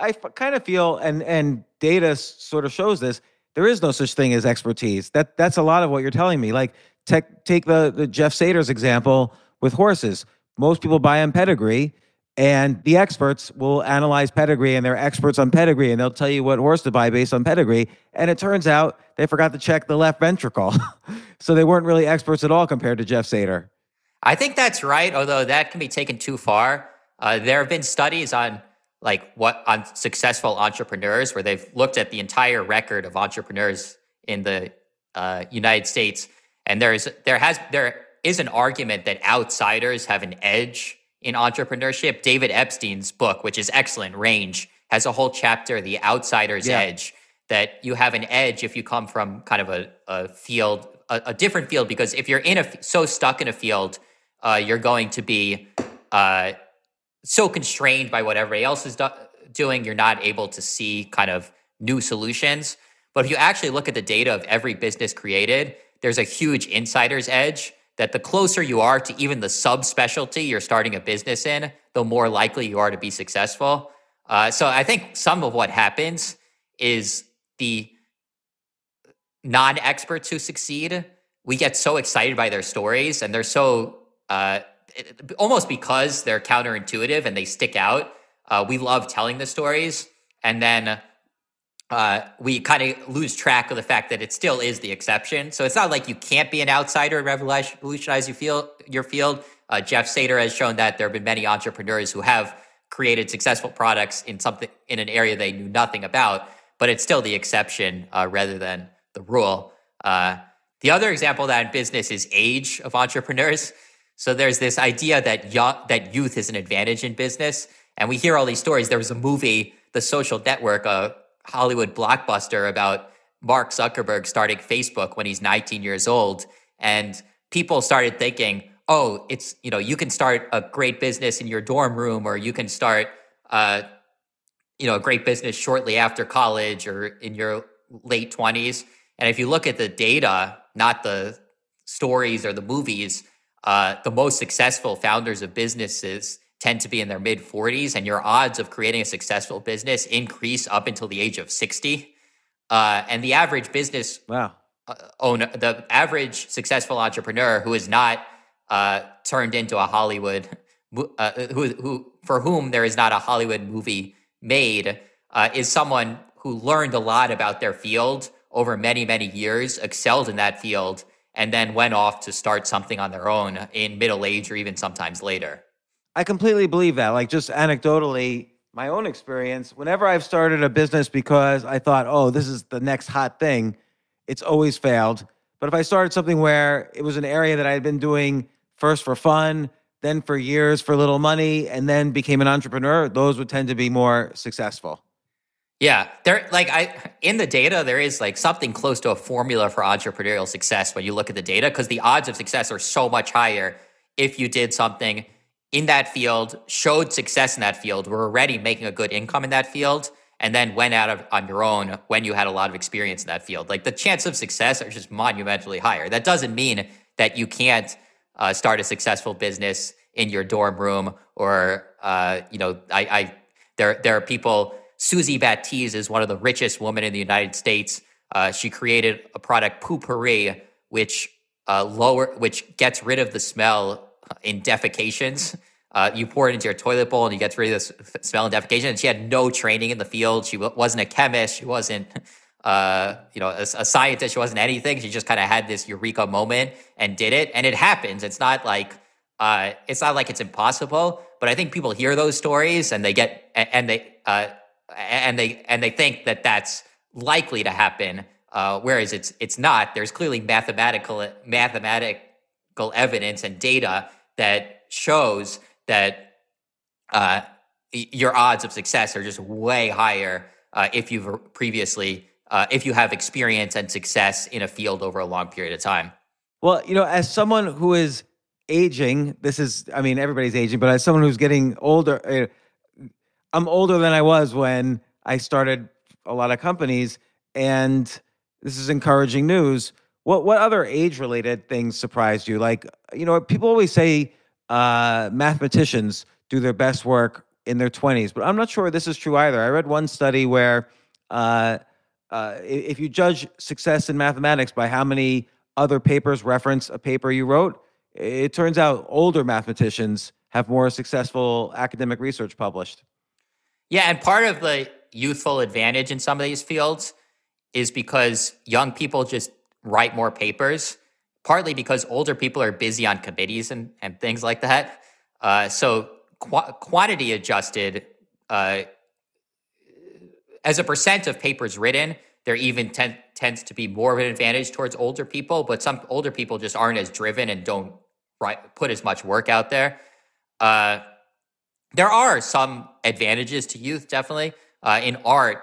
S1: I kind of feel, and and data sort of shows this. There is no such thing as expertise. That that's a lot of what you're telling me. Like take take the the Jeff Seder's example with horses. Most people buy on pedigree, and the experts will analyze pedigree, and they're experts on pedigree, and they'll tell you what horse to buy based on pedigree. And it turns out they forgot to check the left ventricle, so they weren't really experts at all compared to Jeff Seder.
S3: I think that's right, although that can be taken too far. Uh, there have been studies on like what on successful entrepreneurs where they've looked at the entire record of entrepreneurs in the uh, United States, and there's there has there is an argument that outsiders have an edge in entrepreneurship. David Epstein's book, which is excellent, Range, has a whole chapter, The Outsider's yeah. Edge, that you have an edge if you come from kind of a, a field, a, a, different field, because if you're in a so stuck in a field, uh, you're going to be uh, so constrained by what everybody else is do- doing, you're not able to see kind of new solutions. But if you actually look at the data of every business created, there's a huge insider's edge that the closer you are to even the subspecialty you're starting a business in, the more likely you are to be successful. Uh, so I think some of what happens is the non experts who succeed, we get so excited by their stories and they're so uh, almost because they're counterintuitive and they stick out. Uh, we love telling the stories. And then uh, we kind of lose track of the fact that it still is the exception. So it's not like you can't be an outsider and revolutionize your field. Your field. Uh, Jeff Seder has shown that there have been many entrepreneurs who have created successful products in something in an area they knew nothing about, but it's still the exception uh, rather than the rule. Uh, the other example that in business is age of entrepreneurs. So there's this idea that that youth is an advantage in business, and we hear all these stories. There was a movie, The Social Network, a Hollywood blockbuster about Mark Zuckerberg starting Facebook when he's 19 years old, and people started thinking, "Oh, it's you know you can start a great business in your dorm room, or you can start." Uh, you know, a great business shortly after college or in your late 20s. And if you look at the data, not the stories or the movies, uh, the most successful founders of businesses tend to be in their mid 40s, and your odds of creating a successful business increase up until the age of 60. Uh, and the average business
S1: wow.
S3: Owner, the average successful entrepreneur who is not uh, turned into a Hollywood, uh, who, who for whom there is not a Hollywood movie made, uh, is someone who learned a lot about their field over many, many years, excelled in that field, and then went off to start something on their own in middle age or even sometimes later.
S1: I completely believe that. Like just anecdotally, my own experience, whenever I've started a business because I thought, oh, this is the next hot thing, it's always failed. But if I started something where it was an area that I had been doing first for fun, then for years for little money, and then became an entrepreneur, those would tend to be more successful.
S3: Yeah, there like I in the data there is like something close to a formula for entrepreneurial success when you look at the data because the odds of success are so much higher if you did something in that field, showed success in that field, were already making a good income in that field, and then went out of, on your own when you had a lot of experience in that field. Like the chance of success are just monumentally higher. That doesn't mean that you can't uh, start a successful business in your dorm room or uh, you know I, I there there are people Suzy Batiz is one of the richest women in the United States. Uh, she created a product, Poo-Pourri, which uh, lower, which gets rid of the smell in defecations. Uh, you pour it into your toilet bowl and you get rid of the smell and defecation. And she had no training in the field. She wasn't a chemist. She wasn't, uh, you know, a, a, scientist. She wasn't anything. She just kind of had this eureka moment and did it. And it happens. It's not like uh, it's not like it's impossible. But I think people hear those stories and they get and they uh, and they and they think that that's likely to happen, uh, whereas it's it's not. There's clearly mathematical mathematical evidence and data that shows that uh, your odds of success are just way higher uh, if you've previously uh, if you have experience and success in a field over a long period of time.
S1: Well, you know, as someone who is aging, this is I mean everybody's aging, but as someone who's getting older uh, I'm older than I was when I started a lot of companies, and this is encouraging news. What what other age related things surprised you? Like you know, people always say uh, mathematicians do their best work in their 20s, but I'm not sure this is true either. I read one study where uh, uh, if you judge success in mathematics by how many other papers reference a paper you wrote, it turns out older mathematicians have more successful academic research published.
S3: Yeah, and part of the youthful advantage in some of these fields is because young people just write more papers, partly because older people are busy on committees and, and things like that. Uh, so qu- quantity adjusted, uh, as a percent of papers written, there even ten- tends to be more of an advantage towards older people, but some older people just aren't as driven and don't right, put as much work out there. Uh, there are some advantages to youth, definitely. Uh, in art,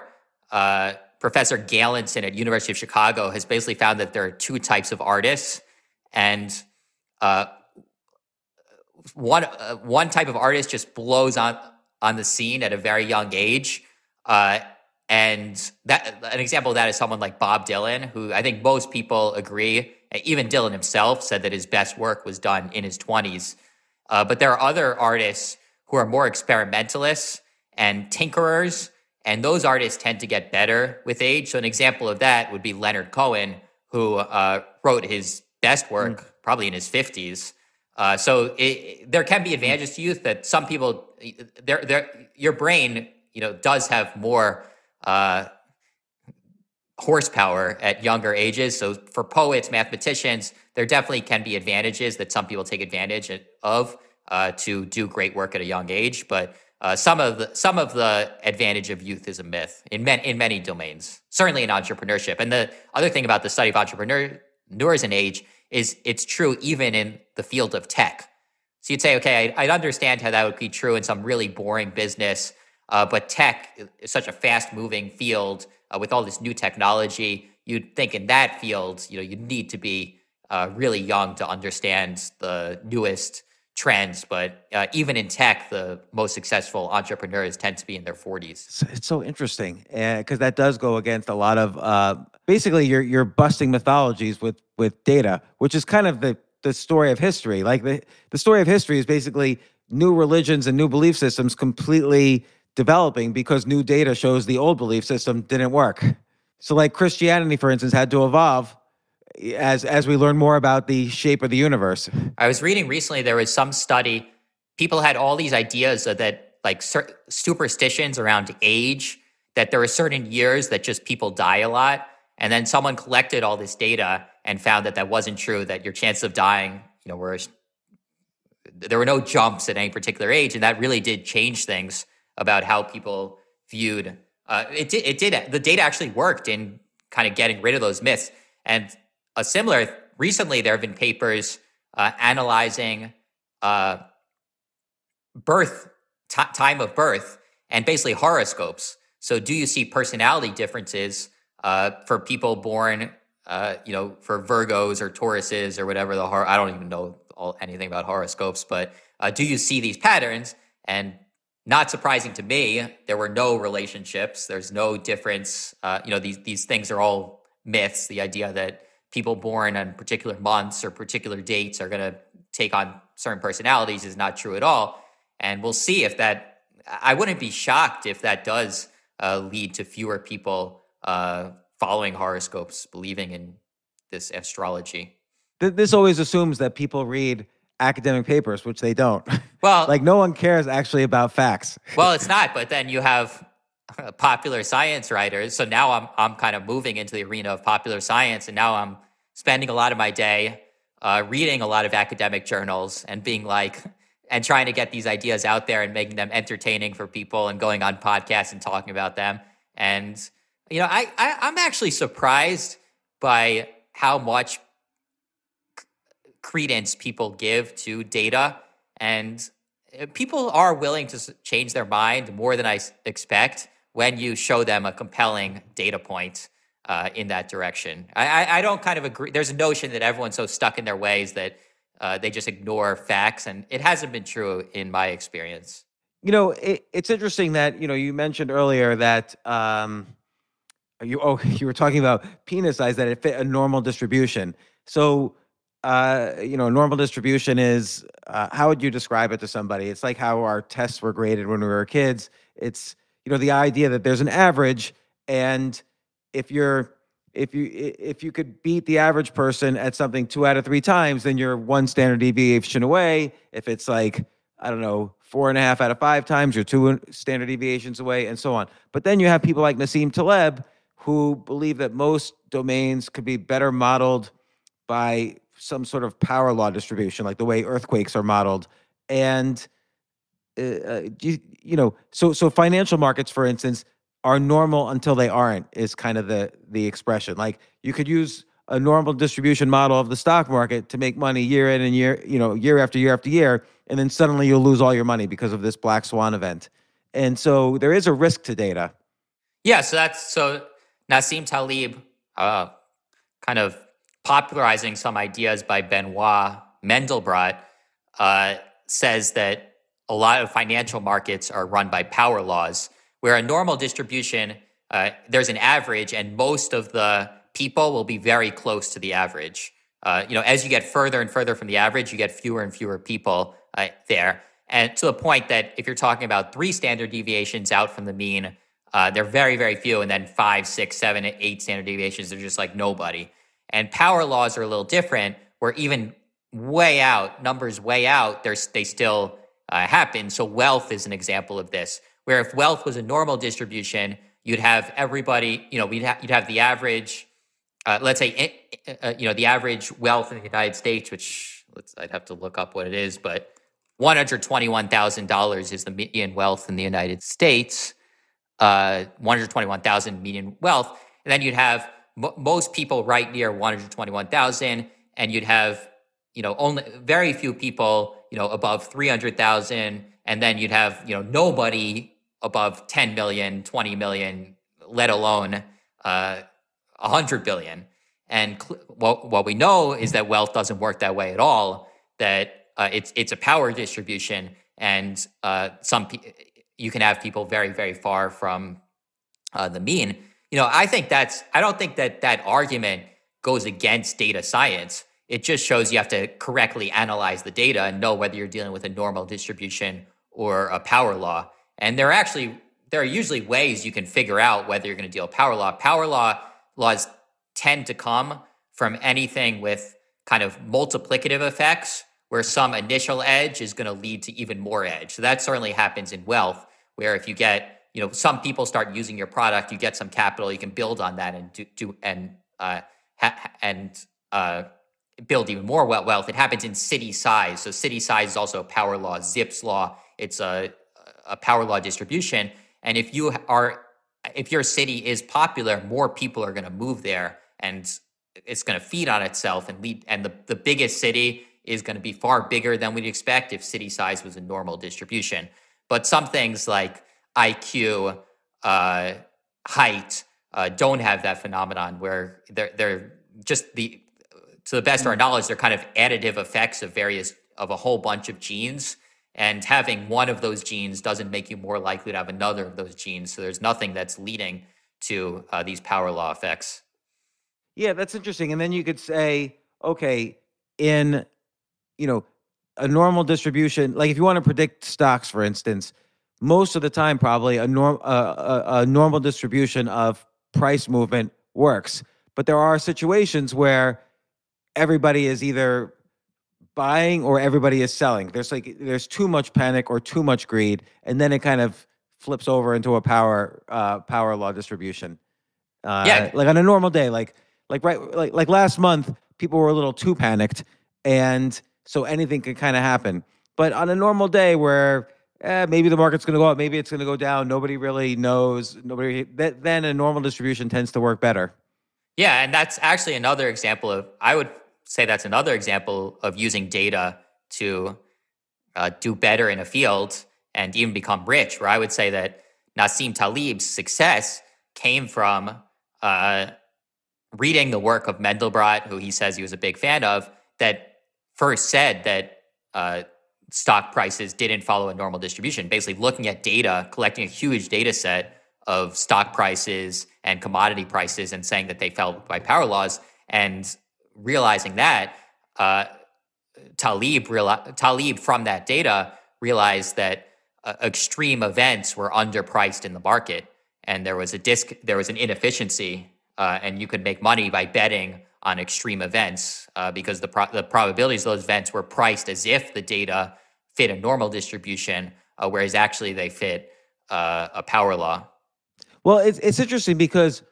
S3: uh, Professor Galenson at University of Chicago has basically found that there are two types of artists, and uh, one uh, one type of artist just blows on on the scene at a very young age. Uh, and that an example of that is someone like Bob Dylan, who I think most people agree, even Dylan himself said that his best work was done in his 20s. Uh, but there are other artists who are more experimentalists and tinkerers, and those artists tend to get better with age. So an example of that would be Leonard Cohen, who uh, wrote his best work mm. probably in his 50s. Uh, so it, there can be advantages to youth that some people, your brain, you know, does have more uh, horsepower at younger ages. So for poets, mathematicians, there definitely can be advantages that some people take advantage of uh, to do great work at a young age. But uh, some of the some of the advantage of youth is a myth in man, in many domains. Certainly in entrepreneurship. And the other thing about the study of entrepreneurs and age is it's true even in the field of tech. So you'd say, okay, I, would understand how that would be true in some really boring business, uh, but tech is such a fast moving field uh, with all this new technology. You'd think in that field, you know, you need to be uh, really young to understand the newest trends. But uh, even in tech, the most successful entrepreneurs tend to be in their 40s.
S1: It's so interesting because that does go against a lot of uh, basically you're you're busting mythologies with with data, which is kind of the the story of history. Like the the story of history is basically new religions and new belief systems completely developing because new data shows the old belief system didn't work. So like Christianity for instance had to evolve as as we learn more about the shape of the universe.
S3: I was reading recently there was some study people had all these ideas that like superstitions around age that there were certain years that just people die a lot and then someone collected all this data and found that that wasn't true, that your chance of dying, you know, were there were no jumps at any particular age. And that really did change things about how people viewed uh, it did, it did the data actually worked in kind of getting rid of those myths and a similar recently there have been papers uh, analyzing uh, birth t- time of birth and basically horoscopes so do you see personality differences uh, for people born, uh, you know, for Virgos or Tauruses or whatever the hor- I don't even know all, anything about horoscopes, but uh, do you see these patterns? And not surprising to me, there were no relationships. There's no difference. You know, these these things are all myths. The idea that people born on particular months or particular dates are going to take on certain personalities is not true at all. And we'll see if that. I wouldn't be shocked if that does uh, lead to fewer people uh, following horoscopes, believing in this astrology.
S1: This always assumes that people read academic papers, which they don't. Well, like no one cares actually about facts.
S3: well, it's not. But then you have popular science writers. So now I'm I'm kind of moving into the arena of popular science, and now I'm spending a lot of my day uh, reading a lot of academic journals and being like and trying to get these ideas out there and making them entertaining for people and going on podcasts and talking about them. And you know, I, I I'm actually surprised by how much credence people give to data and uh, people are willing to change their mind more than I expect when you show them a compelling data point uh, in that direction. I, I, don't kind of agree. There's a notion that everyone's so stuck in their ways that uh, they just ignore facts, and it hasn't been true in my experience.
S1: You know, it, it's interesting that you know you mentioned earlier that um, you oh you were talking about penis size that it fit a normal distribution. So uh, you know, normal distribution is uh, how would you describe it to somebody? It's like how our tests were graded when we were kids. It's you know the idea that there's an average, and if you're if you if you could beat the average person at something two out of three times, then you're one standard deviation away. If it's like I don't know four and a half out of five times, you're two standard deviations away, and so on. But then you have people like Nassim Taleb who believe that most domains could be better modeled by some sort of power law distribution, like the way earthquakes are modeled. And uh, uh you, you know, so so financial markets, for instance, are normal until they aren't. Is kind of the the expression. Like you could use a normal distribution model of the stock market to make money year in and year, you know, year after year after year, and then suddenly you'll lose all your money because of this black swan event. And so there is a risk to data.
S3: Yeah, so that's so Nassim Taleb uh, kind of popularizing some ideas by Benoit Mandelbrot uh, says that a lot of financial markets are run by power laws, where a normal distribution, uh, there's an average, and most of the people will be very close to the average. Uh, you know, as you get further and further from the average, you get fewer and fewer people uh, there. And to the point that if you're talking about three standard deviations out from the mean, uh, they're very, very few. And then five, six, seven, eight standard deviations, they're just like nobody. And power laws are a little different, where even way out, numbers way out, they still uh, happen. So wealth is an example of this, where if wealth was a normal distribution, you'd have everybody, you know, we'd ha- you'd have the average, uh, let's say, eh, eh, uh, you know, the average wealth in the United States, which I'd have to look up what it is, but $121,000 is the median wealth in the United States, uh, 121,000 median wealth. And then you'd have m- most people right near 121,000, and you'd have you know only very few people you know above 300,000 and then you'd have you know nobody above 10 million 20 million let alone uh, 100 billion. And cl- what, what we know is that wealth doesn't work that way at all that uh, it's it's a power distribution and uh, some pe- you can have people very very far from uh, the mean. You know i think that's i don't think that that argument goes against data science it just shows you have to correctly analyze the data and know whether you're dealing with a normal distribution or a power law. And there are actually there are usually ways you can figure out whether you're going to deal power law. Power law laws tend to come from anything with kind of multiplicative effects where some initial edge is going to lead to even more edge. So that certainly happens in wealth where if you get, you know, some people start using your product, you get some capital, you can build on that and do, do and uh, ha- and uh, build even more wealth. It happens in city size. So city size is also a power law. Zipf's law, it's a, a power law distribution. And if you are, if your city is popular, more people are going to move there, and it's going to feed on itself and lead. And the, the biggest city is going to be far bigger than we'd expect if city size was a normal distribution. But some things like IQ, uh, height, uh, don't have that phenomenon where they're they're just the to the best of our mm. knowledge, they're kind of additive effects of various of a whole bunch of genes. And having one of those genes doesn't make you more likely to have another of those genes. So there's nothing that's leading to uh, these power law effects.
S1: Yeah, that's interesting. And then you could say, okay, in you know a normal distribution, like if you want to predict stocks, for instance, most of the time, probably a norm uh, a, a normal distribution of price movement works. But there are situations where everybody is either buying or everybody is selling. There's like there's too much panic or too much greed, and then it kind of flips over into a power uh, power law distribution. Uh, yeah, like on a normal day, like like right like like last month, people were a little too panicked, and so anything could kind of happen. But on a normal day where eh, maybe the market's going to go up, maybe it's going to go down, nobody really knows. Nobody then a normal distribution tends to work better.
S3: Yeah, and that's actually another example of I would say that's another example of using data to uh, do better in a field and even become rich. Where I would say that Nassim Taleb's success came from uh, reading the work of Mandelbrot, who he says he was a big fan of, that first said that uh, stock prices didn't follow a normal distribution. Basically, looking at data, collecting a huge data set of stock prices and commodity prices, and saying that they fell by power laws. And realizing that, uh, Taleb, reali- Taleb from that data realized that uh, extreme events were underpriced in the market, and there was a disc, there was an inefficiency, uh, and you could make money by betting on extreme events uh, because the pro- the probabilities of those events were priced as if the data fit a normal distribution, uh, whereas actually they fit uh, a power law.
S1: Well, it's it's interesting because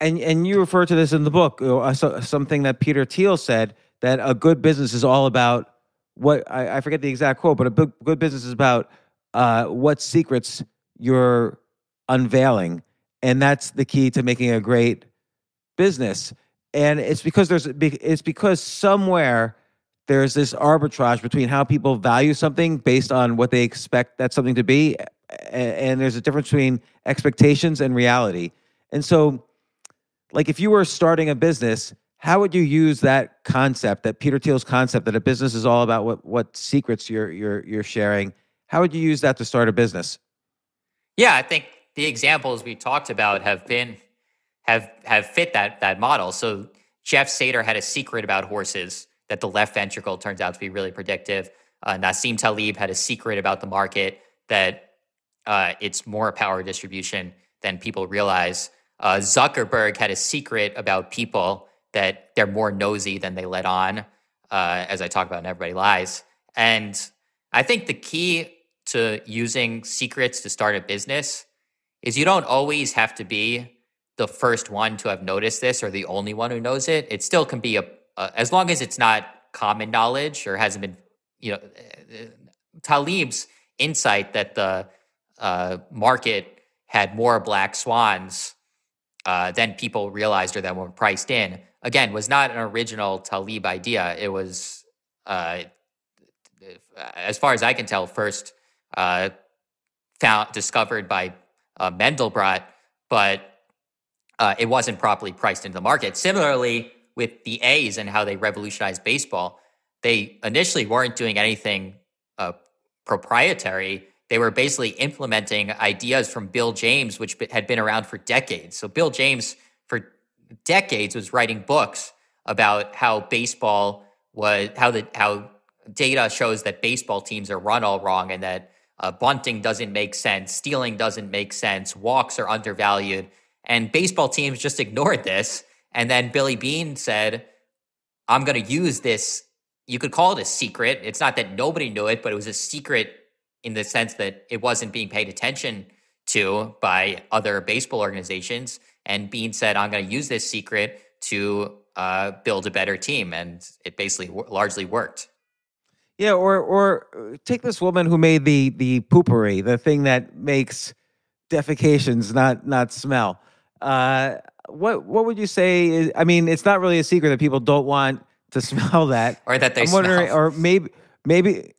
S1: and and you refer to this in the book, uh, something that Peter Thiel said that a good business is all about what I, I forget the exact quote, but a good, good business is about uh, what secrets you're unveiling, and that's the key to making a great business. and it's because there's it's because somewhere there's this arbitrage between how people value something based on what they expect that something to be and there's a difference between expectations and reality and so like if you were starting a business how would you use that concept that peter thiel's concept that a business is all about what what secrets you're you're you're sharing how would you use that to start a business
S3: yeah i think the examples we talked about have been have have fit that that model so jeff seder had a secret about horses that the left ventricle turns out to be really predictive. Uh, Nassim Taleb had a secret about the market that uh, it's more power distribution than people realize. Uh, Zuckerberg had a secret about people that they're more nosy than they let on, uh, as I talk about in Everybody Lies. And I think the key to using secrets to start a business is you don't always have to be the first one to have noticed this or the only one who knows it. It still can be a uh, as long as it's not common knowledge or hasn't been, you know, uh, Taleb's insight that the uh, market had more black swans uh, than people realized or that were priced in, again, was not an original Taleb idea. It was, uh, as far as I can tell, first uh, found discovered by uh, Mandelbrot, but it wasn't properly priced into the market. Similarly, with the A's and how they revolutionized baseball, they initially weren't doing anything uh, proprietary. They were basically implementing ideas from Bill James, which had been around for decades. So Bill James, for decades, was writing books about how baseball was how the how data shows that baseball teams are run all wrong and that uh, bunting doesn't make sense, stealing doesn't make sense, walks are undervalued, and baseball teams just ignored this and then Billy Beane said, I'm going to use this. You could call it a secret. It's not that nobody knew it, but it was a secret in the sense that it wasn't being paid attention to by other baseball organizations. And Beane said, I'm going to use this secret to uh, build a better team. And it basically w- largely worked.
S1: Yeah, or or take this woman who made the the Poo-Pourri, the thing that makes defecations not not smell. Uh, what what would you say? Is, I mean, it's not really a secret that people don't want to smell that,
S3: or that they I'm wondering, smell.
S1: or maybe maybe,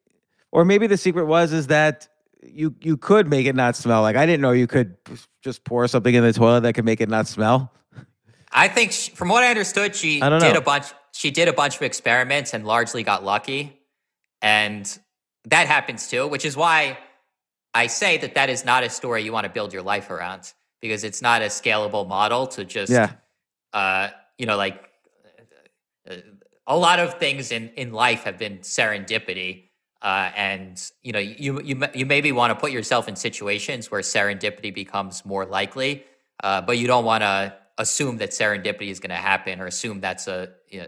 S1: or maybe the secret was is that you you could make it not smell. Like I didn't know you could just pour something in the toilet that could make it not smell.
S3: I think, she, from what I understood, she I did know. a bunch. She did a bunch of experiments and largely got lucky, and that happens too. Which is why I say that that is not a story you want to build your life around because it's not a scalable model to just yeah. uh, you know like a lot of things in in life have been serendipity uh, and you know you you you maybe want to put yourself in situations where serendipity becomes more likely uh, but you don't want to assume that serendipity is going to happen or assume that's a you know,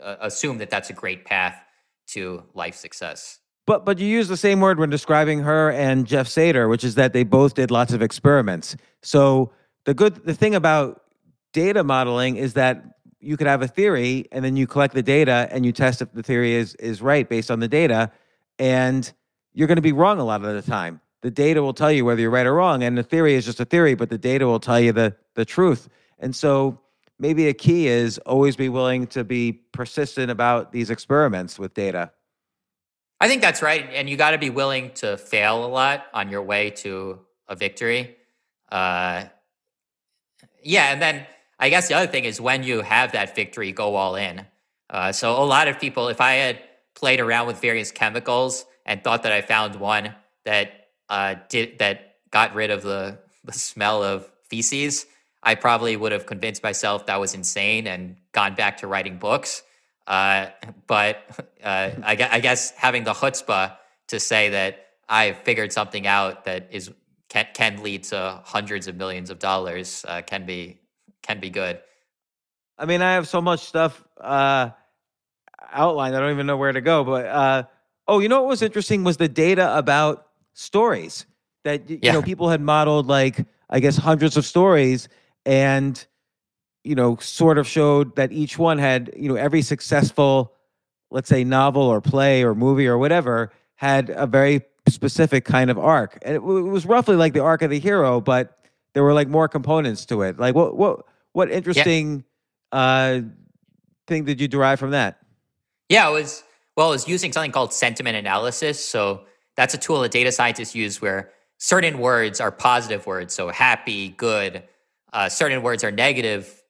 S3: uh, assume that that's a great path to life success
S1: but but you use the same word when describing her and Jeff Seder, which is that they both did lots of experiments. So the good the thing about data modeling is that you could have a theory and then you collect the data and you test if the theory is is right based on the data and you're going to be wrong a lot of the time. The data will tell you whether you're right or wrong and the theory is just a theory but the data will tell you the the truth. And so maybe a key is always be willing to be persistent about these experiments with data.
S3: I think that's right. And you got to be willing to fail a lot on your way to a victory. Uh, yeah. And then I guess the other thing is when you have that victory, go all in. Uh, so a lot of people, if I had played around with various chemicals and thought that I found one that uh, did that got rid of the, the smell of feces, I probably would have convinced myself that was insane and gone back to writing books. Uh, but uh, I, I, guess having the chutzpah to say that I've figured something out that is can, can lead to hundreds of millions of dollars uh, can be can be good.
S1: I mean, I have so much stuff uh, outlined. I don't even know where to go. But uh, oh, you know what was interesting was the data about stories that you yeah. know people had modeled like I guess hundreds of stories and you know, sort of showed that each one had, you know, every successful, let's say, novel or play or movie or whatever had a very specific kind of arc. And it, w- it was roughly like the arc of the hero, but there were like more components to it. Like what what what interesting yeah. uh thing did you derive from that?
S3: Yeah, it was well, it was using something called sentiment analysis. So that's a tool that data scientists use where certain words are positive words, so happy, good. Uh, certain words are negative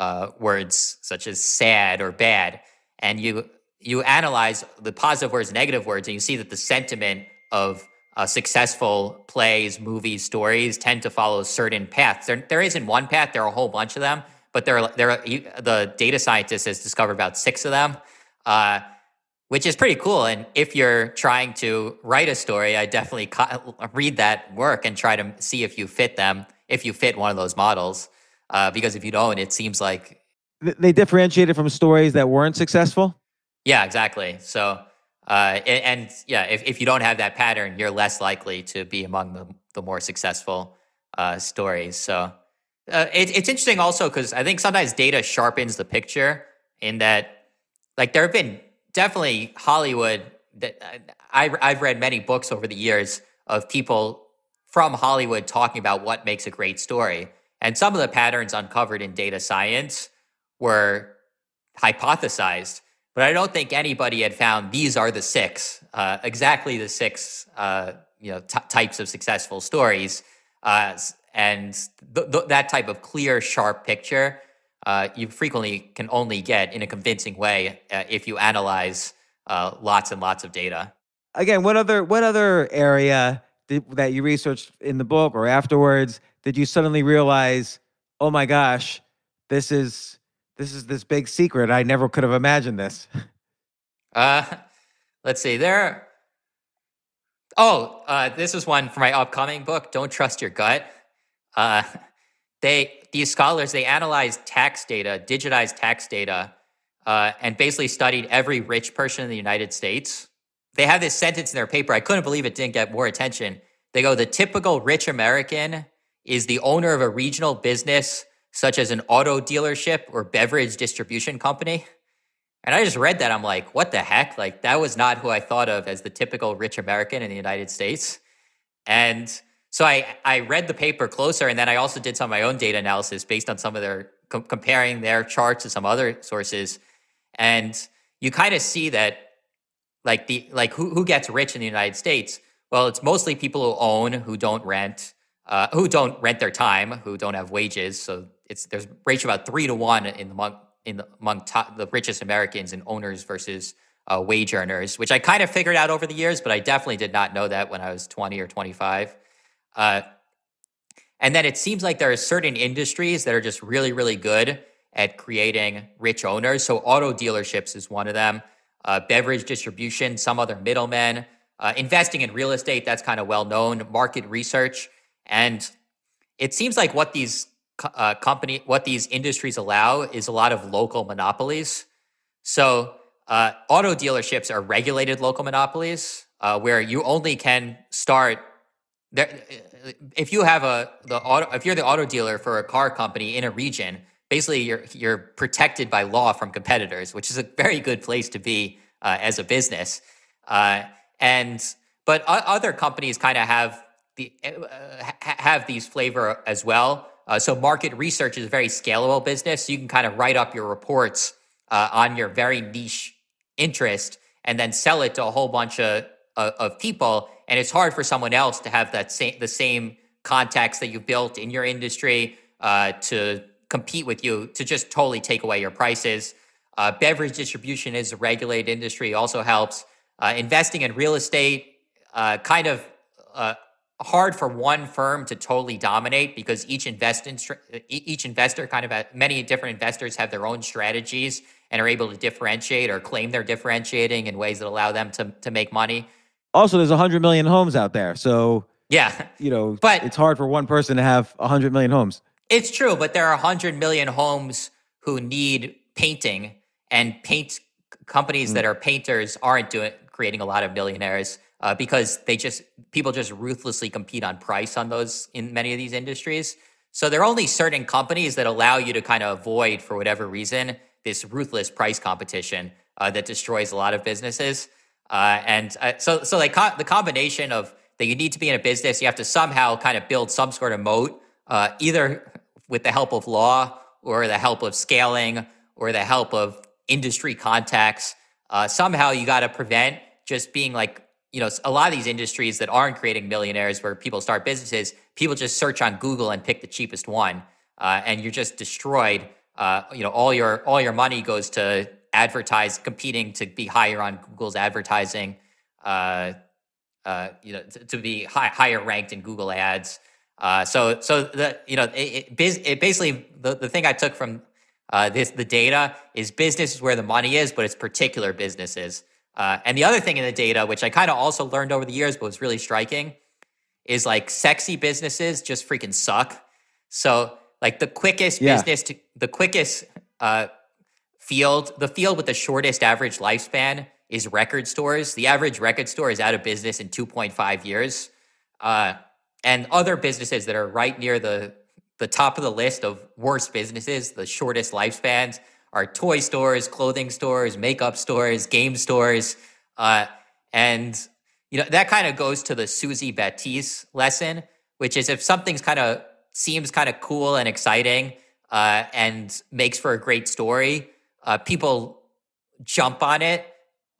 S3: uh, words, such as sad or bad, and you you analyze the positive words, negative words, and you see that the sentiment of uh, successful plays, movies, stories tend to follow certain paths. There, there isn't one path; there are a whole bunch of them, but there, there, are, the data scientist has discovered about six of them, uh, which is pretty cool. And if you're trying to write a story, I definitely co- read that work and try to see if you fit them, if you fit one of those models, uh, because if you don't, it seems like
S1: they differentiated from stories that weren't successful.
S3: Yeah, exactly. So uh, and, and, yeah, if, if you don't have that pattern, you're less likely to be among the, the more successful uh, stories. So uh, it, it's interesting also because I think sometimes data sharpens the picture in that, like, there have been definitely Hollywood that uh, I, I've read many books over the years of people from Hollywood talking about what makes a great story. And some of the patterns uncovered in data science were hypothesized but I don't think anybody had found these are the six, uh, exactly the six, uh, you know, t- types of successful stories, uh, and th- th- that type of clear, sharp picture uh, you frequently can only get in a convincing way uh, if you analyze uh, lots and lots of data.
S1: Again, what other what other area did, that you researched in the book or afterwards did you suddenly realize, oh my gosh, this is this is this big secret. I never could have imagined this.
S3: Uh, let's see. There. Oh, uh, this is one for my upcoming book. Don't trust your gut. Uh, they these scholars they analyzed tax data, digitized tax data, uh, and basically studied every rich person in the United States. They have this sentence in their paper. I couldn't believe it didn't get more attention. They go, the typical rich American is the owner of a regional business such as an auto dealership or beverage distribution company. And I just read that. I'm like, what the heck? Like, that was not who I thought of as the typical rich American in the United States. And so I, I read the paper closer, and then I also did some of my own data analysis based on some of their com- comparing their charts to some other sources. And you kind of see that, like the like who who gets rich in the United States? Well, it's mostly people who own, who don't rent, uh, who don't rent their time, who don't have wages, so it's there's ratio about three to one in the among in the, among the richest Americans and owners versus uh, wage earners, which I kind of figured out over the years, but I definitely did not know that when I was 20 or 25. Uh, and then it seems like there are certain industries that are just really, really good at creating rich owners. So auto dealerships is one of them. Uh, beverage distribution, some other middlemen. Uh, investing in real estate, that's kind of well known. Market research, and it seems like what these uh, company what these industries allow is a lot of local monopolies. So uh, auto dealerships are regulated local monopolies uh, where you only can start there. Uh, if you have a the auto, if you're the auto dealer for a car company in a region, basically you're you're protected by law from competitors, which is a very good place to be uh, as a business. Uh, and but other companies kind of have the have these flavor as well uh, so market research is a very scalable business. So you can kind of write up your reports uh, on your very niche interest and then sell it to a whole bunch of, of, people. And it's hard for someone else to have that same the same contacts that you've built in your industry uh, to compete with you to just totally take away your prices. Uh, beverage distribution is a regulated industry, also helps. Uh, investing in real estate uh, kind of hard for one firm to totally dominate because each invest in, each investor kind of many different investors have their own strategies and are able to differentiate or claim they're differentiating in ways that allow them to to make money.
S1: Also, there's 100 million homes out there. So,
S3: yeah.
S1: You know, but it's hard for one person to have 100 million homes.
S3: It's true, but there are 100 million homes who need painting and paint companies mm. that are painters aren't doing creating a lot of millionaires uh, because they just people just ruthlessly compete on price on those in many of these industries. So there are only certain companies that allow you to kind of avoid, for whatever reason, this ruthless price competition uh, that destroys a lot of businesses. Uh, and uh, so, so like co- the combination of that you need to be in a business, you have to somehow kind of build some sort of moat, uh, either with the help of law or the help of scaling or the help of industry contacts. Uh, somehow you got to prevent just being like, you know, a lot of these industries that aren't creating millionaires where people start businesses, people just search on Google and pick the cheapest one. Uh, and you're just destroyed. Uh, you know, all your all your money goes to advertise, competing to be higher on Google's advertising. Uh, uh, you know, to, to be high, higher ranked in Google Ads. Uh, so, so the you know, it, it, it basically the, the thing I took from uh, this the data is business is where the money is, but it's particular businesses. Uh, and the other thing in the data, which I kind of also learned over the years, but was really striking, is like sexy businesses just freaking suck. So, like the quickest yeah. business to the quickest uh, field, the field with the shortest average lifespan is record stores. The average record store is out of business in 2.5 years. Uh, and other businesses that are right near the, the top of the list of worst businesses, the shortest lifespans, are toy stores, clothing stores, makeup stores, game stores. Uh, and you know that kind of goes to the Susie Baptiste lesson, which is if something's kind of seems kind of cool and exciting uh, and makes for a great story, uh, people jump on it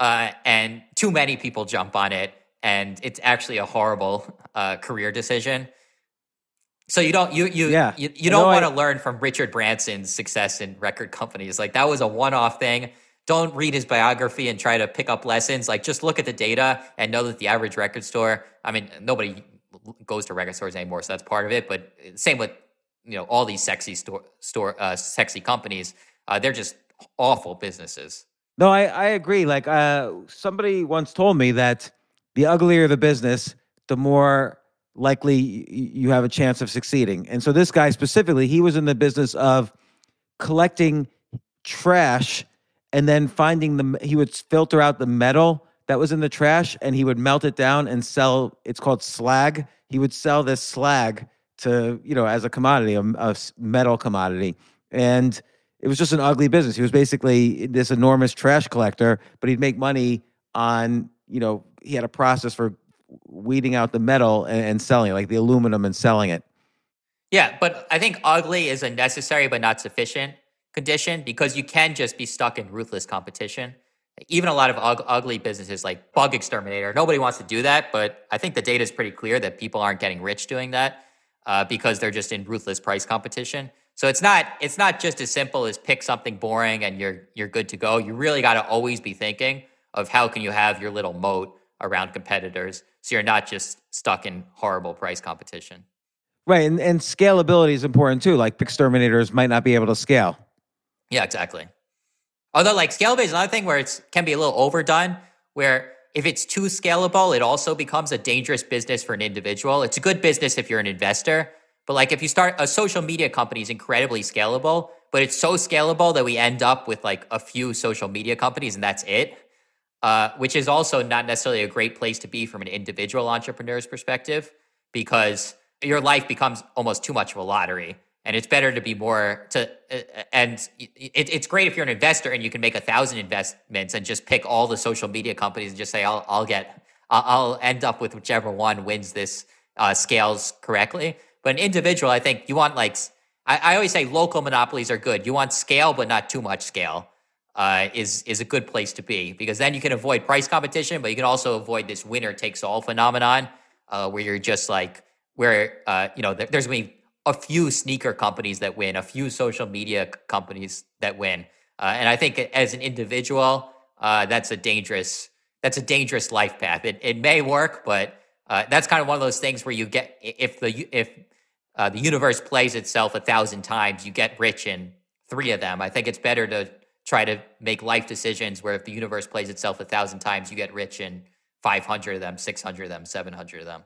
S3: uh, and too many people jump on it, and it's actually a horrible uh, career decision. So you don't you you yeah. you, you don't want to learn from Richard Branson's success in record companies. Like that was a one-off thing. Don't read his biography and try to pick up lessons. Like just look at the data and know that the average record store. I mean, nobody goes to record stores anymore, so that's part of it. But same with you know all these sexy store store uh, sexy companies. Uh, they're just awful businesses.
S1: No, I, I agree. Like uh, somebody once told me that the uglier the business, the more likely you have a chance of succeeding. And so this guy specifically, he was in the business of collecting trash and then finding the he would filter out the metal that was in the trash and he would melt it down and sell it's called slag. He would sell this slag to, you know, as a commodity, a, a metal commodity. And it was just an ugly business. He was basically this enormous trash collector, but he'd make money on, you know, he had a process for weeding out the metal and, and selling it, like the aluminum and selling it.
S3: Yeah, but I think ugly is a necessary but not sufficient condition because you can just be stuck in ruthless competition. Even a lot of ug- ugly businesses like Bug Exterminator, nobody wants to do that, but I think the data is pretty clear that people aren't getting rich doing that uh, because they're just in ruthless price competition. So it's not it's not just as simple as pick something boring and you're you're good to go. You really got to always be thinking of how can you have your little moat around competitors so you're not just stuck in horrible price competition.
S1: Right, and, and scalability is important too. Like exterminators might not be able to scale.
S3: Yeah, exactly. Although like scalability is another thing where it can be a little overdone, where if it's too scalable, it also becomes a dangerous business for an individual. It's a good business if you're an investor, but like if you start a social media company is incredibly scalable, but it's so scalable that we end up with like a few social media companies and that's it. Uh, which is also not necessarily a great place to be from an individual entrepreneur's perspective because your life becomes almost too much of a lottery and it's better to be more to uh, and it, it's great if you're an investor and you can make a thousand investments and just pick all the social media companies and just say i'll, I'll get I'll, end up with whichever one wins this uh, scales correctly but an individual, I think you want like I, I always say local monopolies are good. You want scale, but not too much scale. Uh, is is a good place to be because then you can avoid price competition, but you can also avoid this winner takes all phenomenon uh, where you're just like where uh, you know there's gonna be a few sneaker companies that win, a few social media companies that win, uh, and I think as an individual, uh, that's a dangerous that's a dangerous life path. It it may work, but uh, that's kind of one of those things where you get if the if uh, the universe plays itself a thousand times, you get rich in three of them. I think it's better to try to make life decisions where if the universe plays itself a thousand times, you get rich in 500 of them, 600 of them, 700 of them.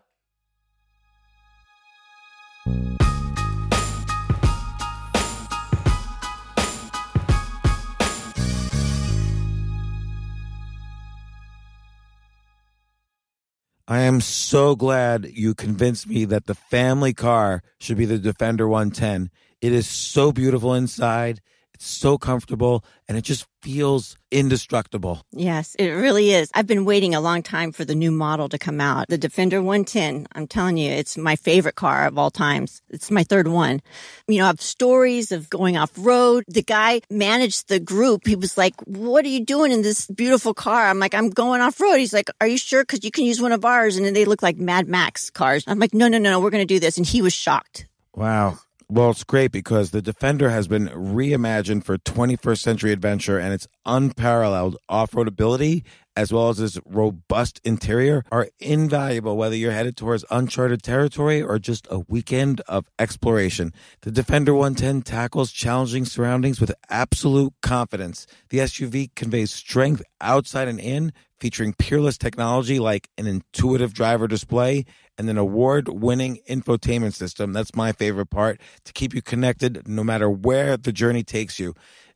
S1: I am so glad you convinced me that the family car should be the Defender 110. It is so beautiful inside. It's so comfortable and it just feels indestructible.
S4: Yes, it really is. I've been waiting a long time for the new model to come out. The Defender 110. I'm telling you, it's my favorite car of all times. It's my third one. You know, I have stories of going off road. The guy managed the group. He was like, what are you doing in this beautiful car? I'm like, I'm going off road. He's like, are you sure? Cause you can use one of ours. And then they look like Mad Max cars. I'm like, no, no, no, no, we're going to do this. And he was shocked.
S1: Wow. Well, it's great because the Defender has been reimagined for 21st century adventure and its unparalleled off road ability, as well as its robust interior, are invaluable whether you're headed towards uncharted territory or just a weekend of exploration. The Defender 110 tackles challenging surroundings with absolute confidence. The SUV conveys strength outside and in, featuring peerless technology like an intuitive driver display and an award winning infotainment system. That's my favorite part to keep you connected no matter where the journey takes you.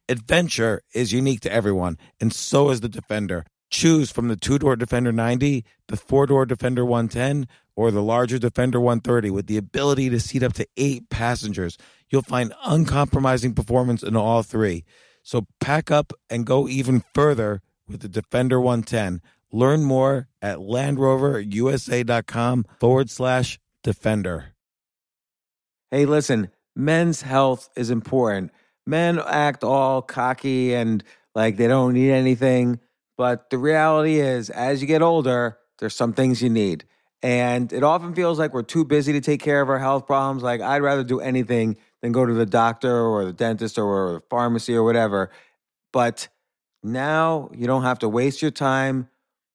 S1: Adventure is unique to everyone, and so is the Defender. Choose from the two door Defender 90, the four door Defender 110, or the larger Defender 130 with the ability to seat up to eight passengers. You'll find uncompromising performance in all three. So pack up and go even further with the Defender 110 Learn more at LandRoverUSA.com forward slash defender. Hey, listen, men's health is important. Men act all cocky and like they don't need anything. But the reality is, as you get older, there's some things you need. And it often feels like we're too busy to take care of our health problems. Like, I'd rather do anything than go to the doctor or the dentist or the pharmacy or whatever. But now you don't have to waste your time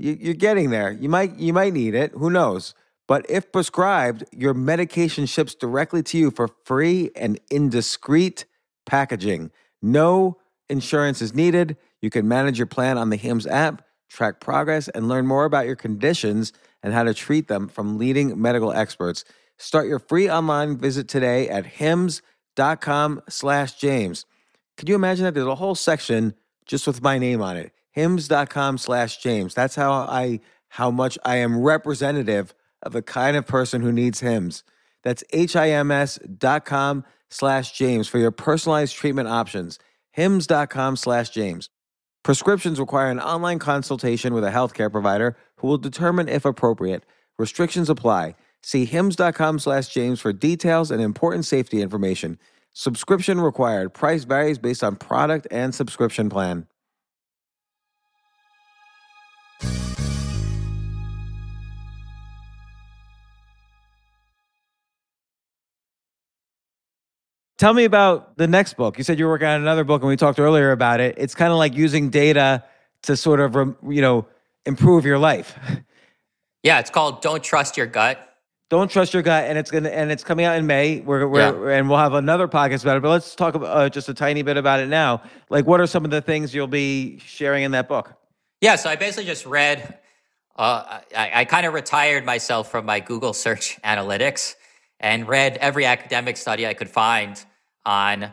S1: You, are getting there. You might you might need it. Who knows? But if prescribed, your medication ships directly to you for free and indiscreet packaging. No insurance is needed. You can manage your plan on the HIMS app, track progress, and learn more about your conditions and how to treat them from leading medical experts. Start your free online visit today at hims.com slash James. Could you imagine that? There's a whole section just with my name on it hims.com slash James. That's how I how much I am representative of the kind of person who needs HIMS. That's H-I-M-S dot com slash James for your personalized treatment options. HIMS.com slash James. Prescriptions require an online consultation with a healthcare provider who will determine if appropriate. Restrictions apply. See HIMS.com slash James for details and important safety information. Subscription required. Price varies based on product and subscription plan. Tell me about the next book. You said you were working on another book, and we talked earlier about it. It's kind of like using data to sort of, you know, improve your life.
S3: Yeah, it's called "Don't Trust Your Gut."
S1: Don't trust your gut, and it's gonna and it's coming out in May. We're, we're yeah. and we'll have another podcast about it. But let's talk about, uh, just a tiny bit about it now. Like, what are some of the things you'll be sharing in that book?
S3: Yeah, so I basically just read. Uh, I, I kind of retired myself from my Google search analytics and read every academic study I could find on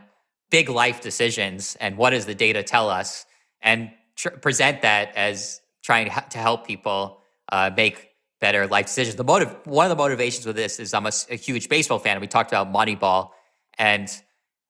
S3: big life decisions and what does the data tell us and tr- present that as trying to help people uh, make better life decisions. The motive, one of the motivations with this is I'm a, a huge baseball fan. We talked about Moneyball, and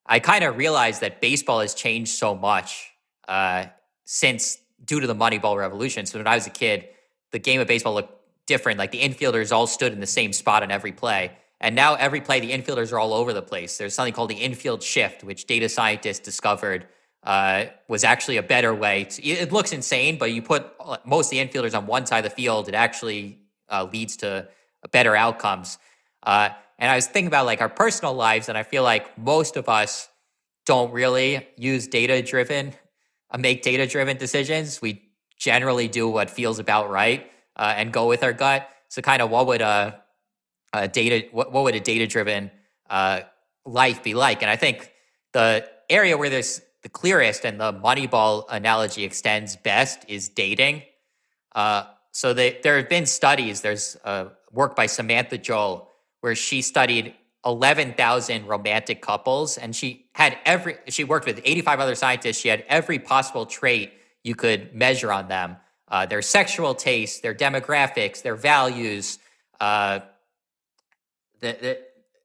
S3: I kind of realized that baseball has changed so much uh, since due to the Moneyball revolution. So when I was a kid, the game of baseball looked different. Like the infielders all stood in the same spot on every play. And now every play, the infielders are all over the place. There's something called the infield shift, which data scientists discovered uh, was actually a better way. To, it looks insane, but you put uh, most of the infielders on one side of the field, it actually uh, leads to better outcomes. Uh, and I was thinking about like our personal lives, and I feel like most of us don't really use data driven, uh, make data driven decisions. We generally do what feels about right uh, and go with our gut. So, kind of, what would a uh, data what, what would a data driven uh, life be like and i think the area where there's the clearest and the Moneyball analogy extends best is dating. Uh, so they, there have been studies. There's work by Samantha Joel where she studied 11,000 romantic couples and she had every she worked with 85 other scientists she had every possible trait you could measure on them uh, their sexual tastes their demographics their values uh, the,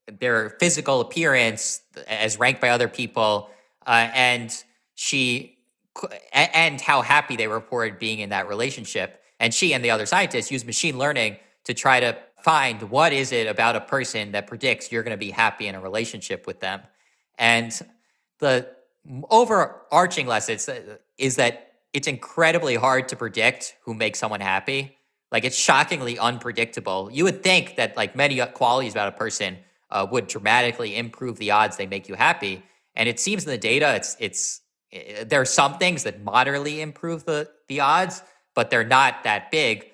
S3: the, their physical appearance as ranked by other people uh, and she and how happy they reported being in that relationship and she and the other scientists used machine learning to try to find what is it about a person that predicts you're going to be happy in a relationship with them. And the overarching lesson is that it's incredibly hard to predict who makes someone happy. Like it's shockingly unpredictable. You would think that like many qualities about a person uh, would dramatically improve the odds they make you happy. And it seems in the data, it's it's it, there are some things that moderately improve the the odds, but they're not that big.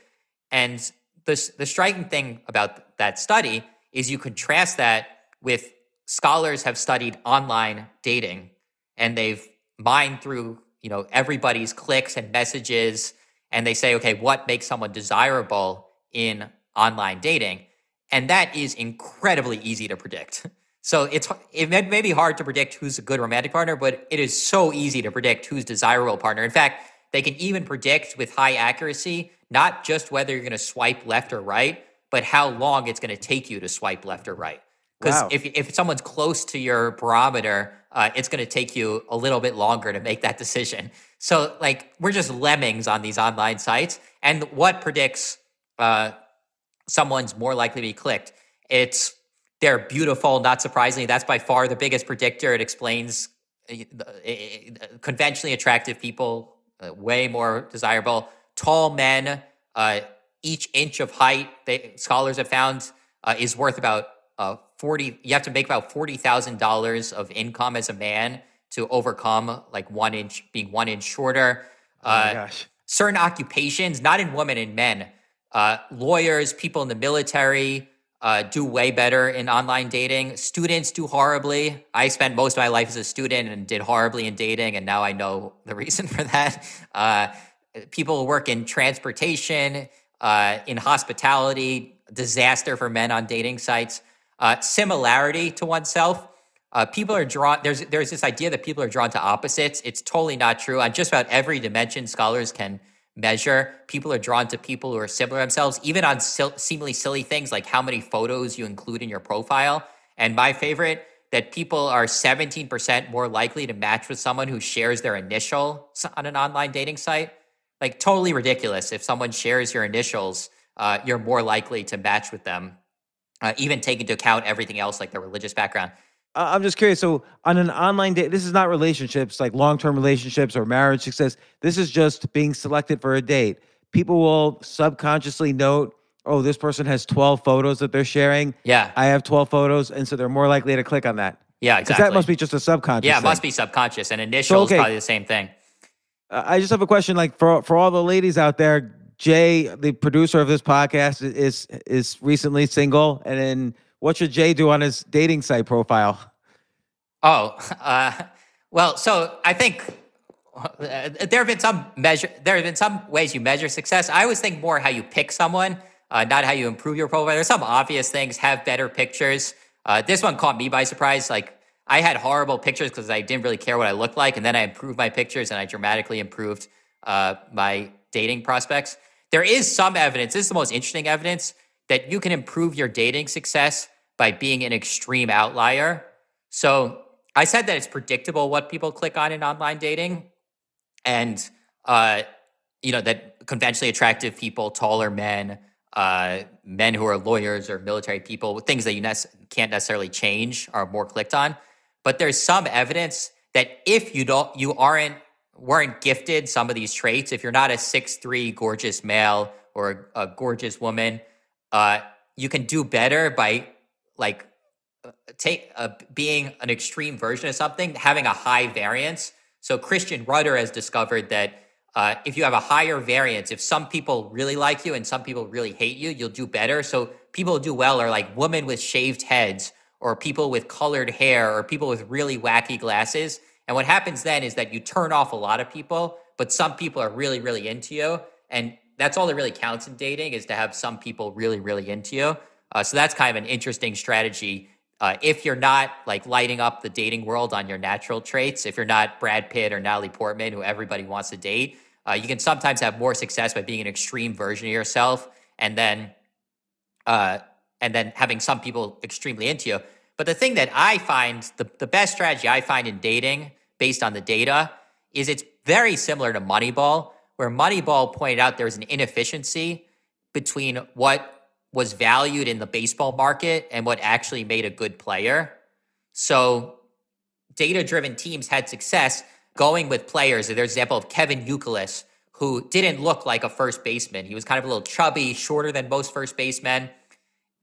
S3: And the, the striking thing about that study is you contrast that with scholars have studied online dating and they've mined through you know everybody's clicks and messages and they say okay what makes someone desirable in online dating? And that is incredibly easy to predict. So it's it may, be hard to predict who's a good romantic partner but it is so easy to predict who's desirable partner. In fact they can even predict with high accuracy not just whether you're going to swipe left or right, but how long it's going to take you to swipe left or right. Because wow. if, if someone's close to your barometer, uh, it's going to take you a little bit longer to make that decision. So, like, we're just lemmings on these online sites. And what predicts uh, someone's more likely to be clicked? It's they're beautiful, not surprisingly. That's by far the biggest predictor. It explains uh, conventionally attractive people uh, way more desirable tall men, uh, each inch of height, they, scholars have found, uh, is worth about uh, 40, you have to make about $40,000 of income as a man to overcome like one inch, being one inch shorter.
S1: oh uh, gosh.
S3: Certain occupations, not in women and men, uh, lawyers, people in the military, uh, do way better in online dating. Students do horribly. I spent most of my life as a student and did horribly in dating, and now I know the reason for that. Uh, people work in transportation, uh, in hospitality, disaster for men on dating sites. Uh, similarity to oneself. Uh, people are drawn. There's there's this idea that people are drawn to opposites. It's totally not true. On just about every dimension, scholars can measure. People are drawn to people who are similar themselves, even on sil- seemingly silly things like how many photos you include in your profile. And my favorite, that people are 17% more likely to match with someone who shares their initial on an online dating site like totally ridiculous. If someone shares your initials, uh, you're more likely to match with them, uh, even take into account everything else like their religious background.
S1: I'm just curious. So, on an online date, this is not relationships like long term relationships or marriage success. This is just being selected for a date. People will subconsciously note, oh, this person has 12 photos that they're sharing.
S3: Yeah.
S1: I have 12 photos. And so they're more likely to click on that.
S3: Yeah, exactly.
S1: That must be just a subconscious.
S3: Yeah,
S1: it
S3: must be subconscious. And initials so, okay. probably the same thing.
S1: I just have a question, like for for all the ladies out there. Jay, the producer of this podcast, is is recently single, and then what should Jay do on his dating site profile?
S3: Oh, uh, well, so I think uh, there have been some measure. There have been some ways you measure success. I always think more how you pick someone, uh, not how you improve your profile. There's some obvious things. Have better pictures. Uh, this one caught me by surprise. Like I had horrible pictures because I didn't really care what I looked like. And then I improved my pictures and I dramatically improved uh, my dating prospects. There is some evidence, this is the most interesting evidence, that you can improve your dating success by being an extreme outlier. So I said that it's predictable what people click on in online dating. And, uh, you know, that conventionally attractive people, taller men, uh, men who are lawyers or military people, things that you ne- can't necessarily change are more clicked on. But there's some evidence that if you don't, you aren't, weren't gifted some of these traits, if you're not a six three gorgeous male or a, a gorgeous woman, uh, you can do better by like uh, take uh, being an extreme version of something, having a high variance. So Christian Rudder has discovered that uh, if you have a higher variance, if some people really like you and some people really hate you, you'll do better. So people who do well are like women with shaved heads or people with colored hair or people with really wacky glasses. And what happens then is that you turn off a lot of people, but some people are really, really into you. And that's all that really counts in dating is to have some people really, really into you. Uh, so that's kind of an interesting strategy. Uh, if you're not like lighting up the dating world on your natural traits, if you're not Brad Pitt or Natalie Portman, who everybody wants to date, uh, you can sometimes have more success by being an extreme version of yourself, and then, uh, and then having some people extremely into you. But the thing that I find the, the best strategy I find in dating, based on the data, is it's very similar to Moneyball, where Moneyball pointed out there was an inefficiency between what was valued in the baseball market and what actually made a good player. So data driven teams had success going with players. There's an example of Kevin Youkilis, who didn't look like a first baseman. He was kind of a little chubby, shorter than most first basemen,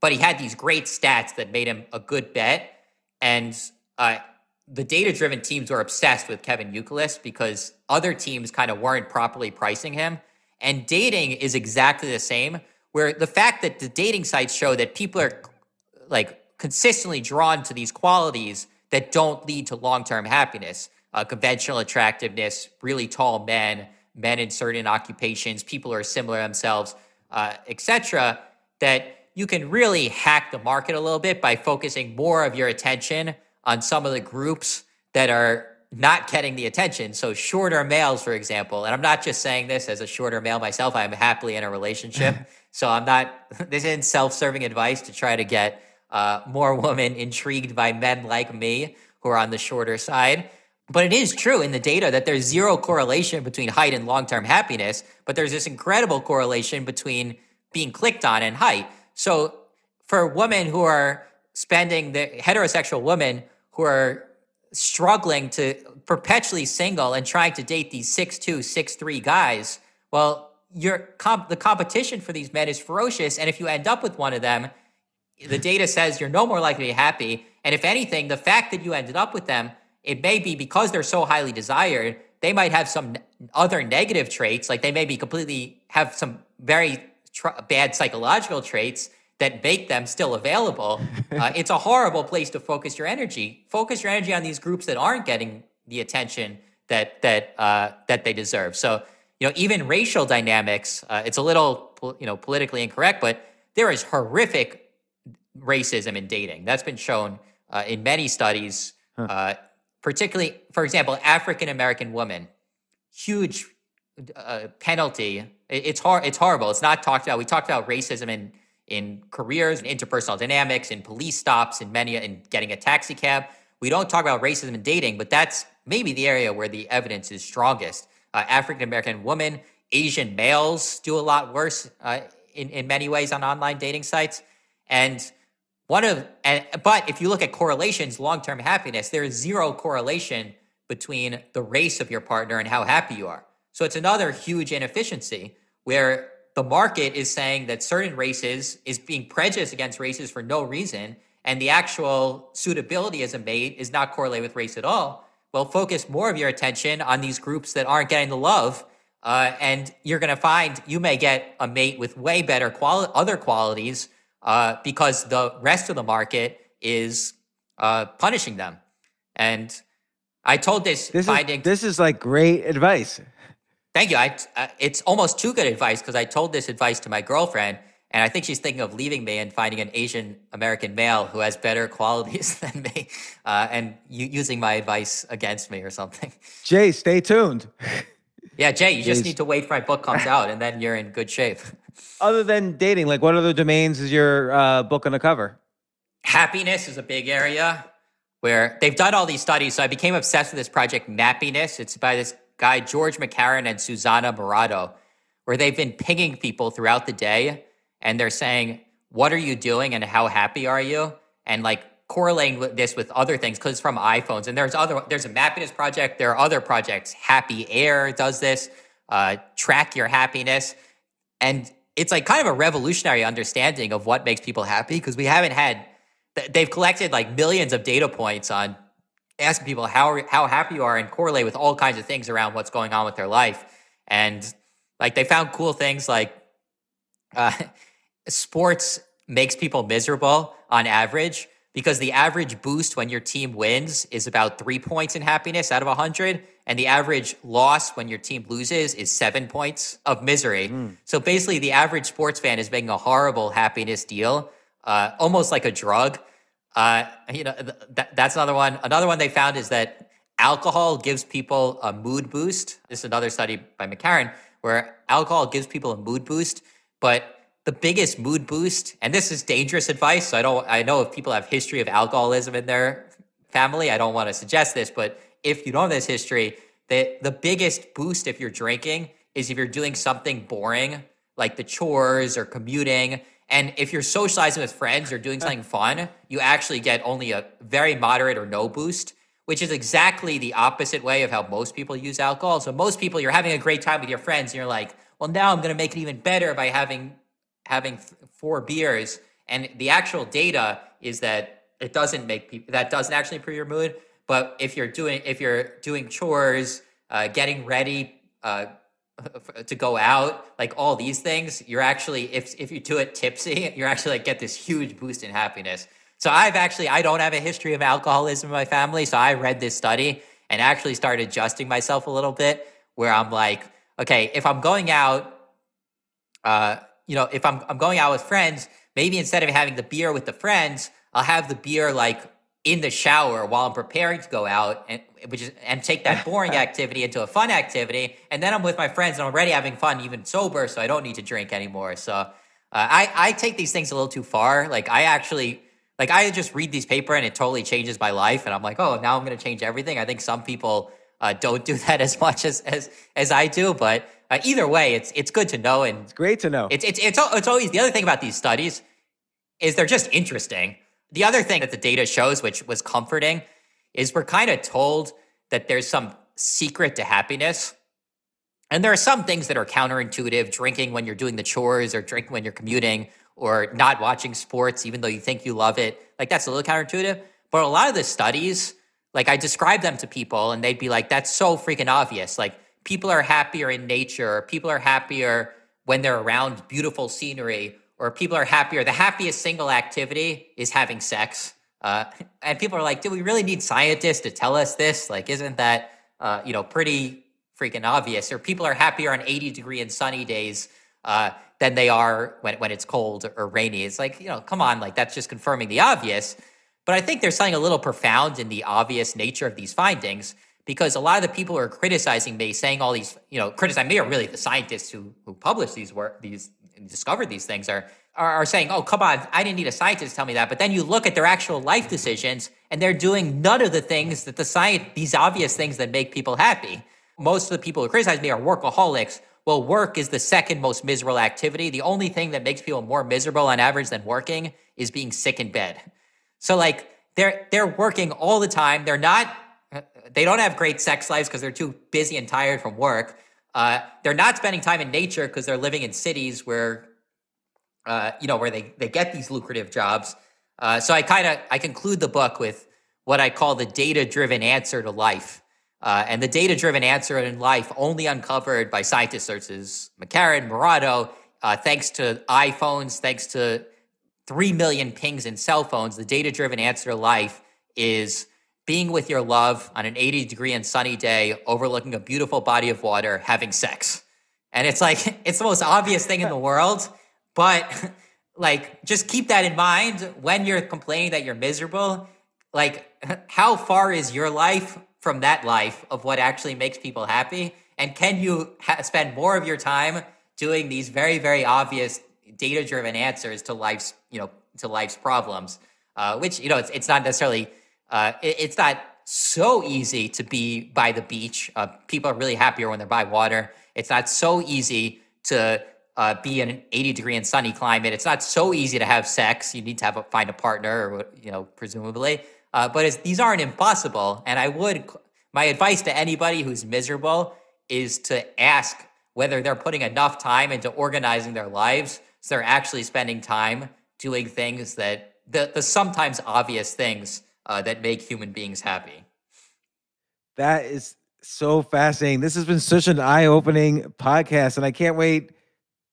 S3: but he had these great stats that made him a good bet. And uh, the data driven teams were obsessed with Kevin Youkilis because other teams kind of weren't properly pricing him. And dating is exactly the same, where the fact that the dating sites show that people are like consistently drawn to these qualities that don't lead to long term happiness uh, conventional attractiveness, really tall men, men in certain occupations, people who are similar themselves, uh, etc. That you can really hack the market a little bit by focusing more of your attention on some of the groups that are not getting the attention. So shorter males, for example, and I'm not just saying this as a shorter male myself. I'm happily in a relationship, so I'm not. This isn't self-serving advice to try to get uh, more women intrigued by men like me who are on the shorter side. But it is true in the data that there's zero correlation between height and long term happiness, but there's this incredible correlation between being clicked on and height. So for women who are spending the heterosexual women who are struggling to perpetually single and trying to date these six two, six three guys, well, your comp- the competition for these men is ferocious. And if you end up with one of them, the data says you're no more likely to be happy. And if anything, the fact that you ended up with them it may be because they're so highly desired, they might have some other negative traits, like they may be completely have some very tr- bad psychological traits that make them still available. uh, it's a horrible place to focus your energy. Focus your energy on these groups that aren't getting the attention that that uh, that they deserve. So you know, even racial dynamics. Uh, it's a little you know politically incorrect, but there is horrific racism in dating. That's been shown uh, in many studies. Huh. Uh, particularly, for example, African American woman, huge uh, penalty. it's hard. It's horrible. It's not talked about. We talked about racism in in careers, in interpersonal dynamics, in police stops, in many, in getting a taxi cab. We don't talk about racism and dating, but that's maybe the area where the evidence is strongest. Uh, African American women, Asian males do a lot worse uh, in in many ways on online dating sites, and one of, and, but if you look at correlations, long term happiness, there is zero correlation between the race of your partner and how happy you are. So it's another huge inefficiency where the market is saying that certain races is being prejudiced against races for no reason, and the actual suitability as a mate is not correlated with race at all. Well, focus more of your attention on these groups that aren't getting the love, uh, and you're going to find you may get a mate with way better quali- other qualities uh, because the rest of the market is uh, punishing them. And I told this,
S1: this
S3: finding.
S1: Is, this is like great advice.
S3: Thank you. I, uh, it's almost too good advice because I told this advice to my girlfriend, and I think she's thinking of leaving me and finding an Asian American male who has better qualities than me, uh, and using my advice against me or something.
S1: Jay, stay tuned.
S3: Yeah, Jay, you just need to wait for my book comes out, and then you're in good shape.
S1: Other than dating, like what other domains is your uh, book going to cover?
S3: Happiness is a big area where they've done all these studies. So I became obsessed with this project, Mappiness. It's by this guy, George MacKerron and Susana Mourato, where they've been pinging people throughout the day and they're saying, What are you doing and how happy are you? And like correlating with this with other things because it's from iPhones. And there's other there's a Mappiness project. There are other projects. Happy Air does this. Uh, track your happiness, and it's like kind of a revolutionary understanding of what makes people happy because we haven't had. They've collected like millions of data points on asking people how how happy you are and correlate with all kinds of things around what's going on with their life. And like they found cool things like uh, sports makes people miserable on average, because the average boost when your team wins is about three points in happiness out of 100. And the average loss when your team loses is seven points of misery. Mm. So basically, the average sports fan is making a horrible happiness deal, uh, almost like a drug. Uh, you know, th- that's another one. Another one they found is that alcohol gives people a mood boost. This is another study by MacKerron where alcohol gives people a mood boost, but the biggest mood boost, and this is dangerous advice. So I don't, I know if people have history of alcoholism in their family, I don't want to suggest this, but if you don't have this history, the the biggest boost if you're drinking is if you're doing something boring, like the chores or commuting. And if you're socializing with friends or doing something fun, you actually get only a very moderate or no boost, which is exactly the opposite way of how most people use alcohol. So most people, you're having a great time with your friends, and you're like, well, now I'm going to make it even better by having having four beers, and the actual data is that it doesn't make people that doesn't actually improve your mood. But if you're doing if you're doing chores, uh, getting ready uh, to go out, like all these things, you're actually if if you do it tipsy, you're actually like get this huge boost in happiness. So I've actually I don't have a history of alcoholism in my family, so I read this study and actually started adjusting myself a little bit, where I'm like, okay, if I'm going out. Uh, you know, if I'm I'm going out with friends, maybe instead of having the beer with the friends, I'll have the beer like in the shower while I'm preparing to go out and which is and take that boring activity into a fun activity. And then I'm with my friends and I'm already having fun, even sober, so I don't need to drink anymore. So uh, I I take these things a little too far. Like I actually like I just read these paper and it totally changes my life, and I'm like, oh, now I'm going to change everything. I think some people uh, don't do that as much as as as I do, but uh, either way, it's it's good to know, and
S1: it's great to know.
S3: It's it's it's it's always the other thing about these studies is they're just interesting. The other thing that the data shows, which was comforting, is we're kind of told that there's some secret to happiness. And there are some things that are counterintuitive, drinking when you're doing the chores or drinking when you're commuting or not watching sports, even though you think you love it. Like that's a little counterintuitive. But a lot of the studies, like I describe them to people and they'd be like, that's so freaking obvious. Like people are happier in nature, people are happier when they're around beautiful scenery, or people are happier. The happiest single activity is having sex. Uh, and people are like, do we really need scientists to tell us this? Like, isn't that, uh, you know, pretty freaking obvious? Or people are happier on 80 degree and sunny days uh, than they are when, when it's cold or rainy. It's like, you know, come on, like that's just confirming the obvious. But I think there's something a little profound in the obvious nature of these findings because a lot of the people who are criticizing me, saying all these, you know, criticizing me are really the scientists who who published these work, these discovered these things are, are are saying, oh, come on, I didn't need a scientist to tell me that. But then you look at their actual life decisions, and they're doing none of the things that the science, these obvious things that make people happy. Most of the people who criticize me are workaholics. Well, work is the second most miserable activity. The only thing that makes people more miserable on average than working is being sick in bed. So like they're they're working all the time. They're not uh, they don't have great sex lives because they're too busy and tired from work. Uh, they're not spending time in nature because they're living in cities where, uh, you know, where they, they get these lucrative jobs. Uh, so I kind of I conclude the book with what I call the data driven answer to life. Uh, and the data driven answer in life only uncovered by scientists such as MacKerron, Mourato, uh, thanks to iPhones, thanks to 3 million pings in cell phones, the data driven answer to life is being with your love on an 80 degree and sunny day, overlooking a beautiful body of water, having sex. And it's like, it's the most obvious thing in the world, but like, just keep that in mind when you're complaining that you're miserable. Like, how far is your life from that life of what actually makes people happy? And can you ha- spend more of your time doing these very, very obvious data driven answers to life's, you know, to life's problems? Uh, which, you know, it's, it's not necessarily uh, it, it's not so easy to be by the beach. Uh, people are really happier when they're by water. It's not so easy to uh, be in an 80 degree and sunny climate. It's not so easy to have sex. You need to have a, find a partner, or you know, presumably. Uh, but these aren't impossible. And I would, my advice to anybody who's miserable is to ask whether they're putting enough time into organizing their lives so they're actually spending time doing things that the, the sometimes obvious things uh, that make human beings happy.
S1: That is so fascinating. This has been such an eye opening podcast, and I can't wait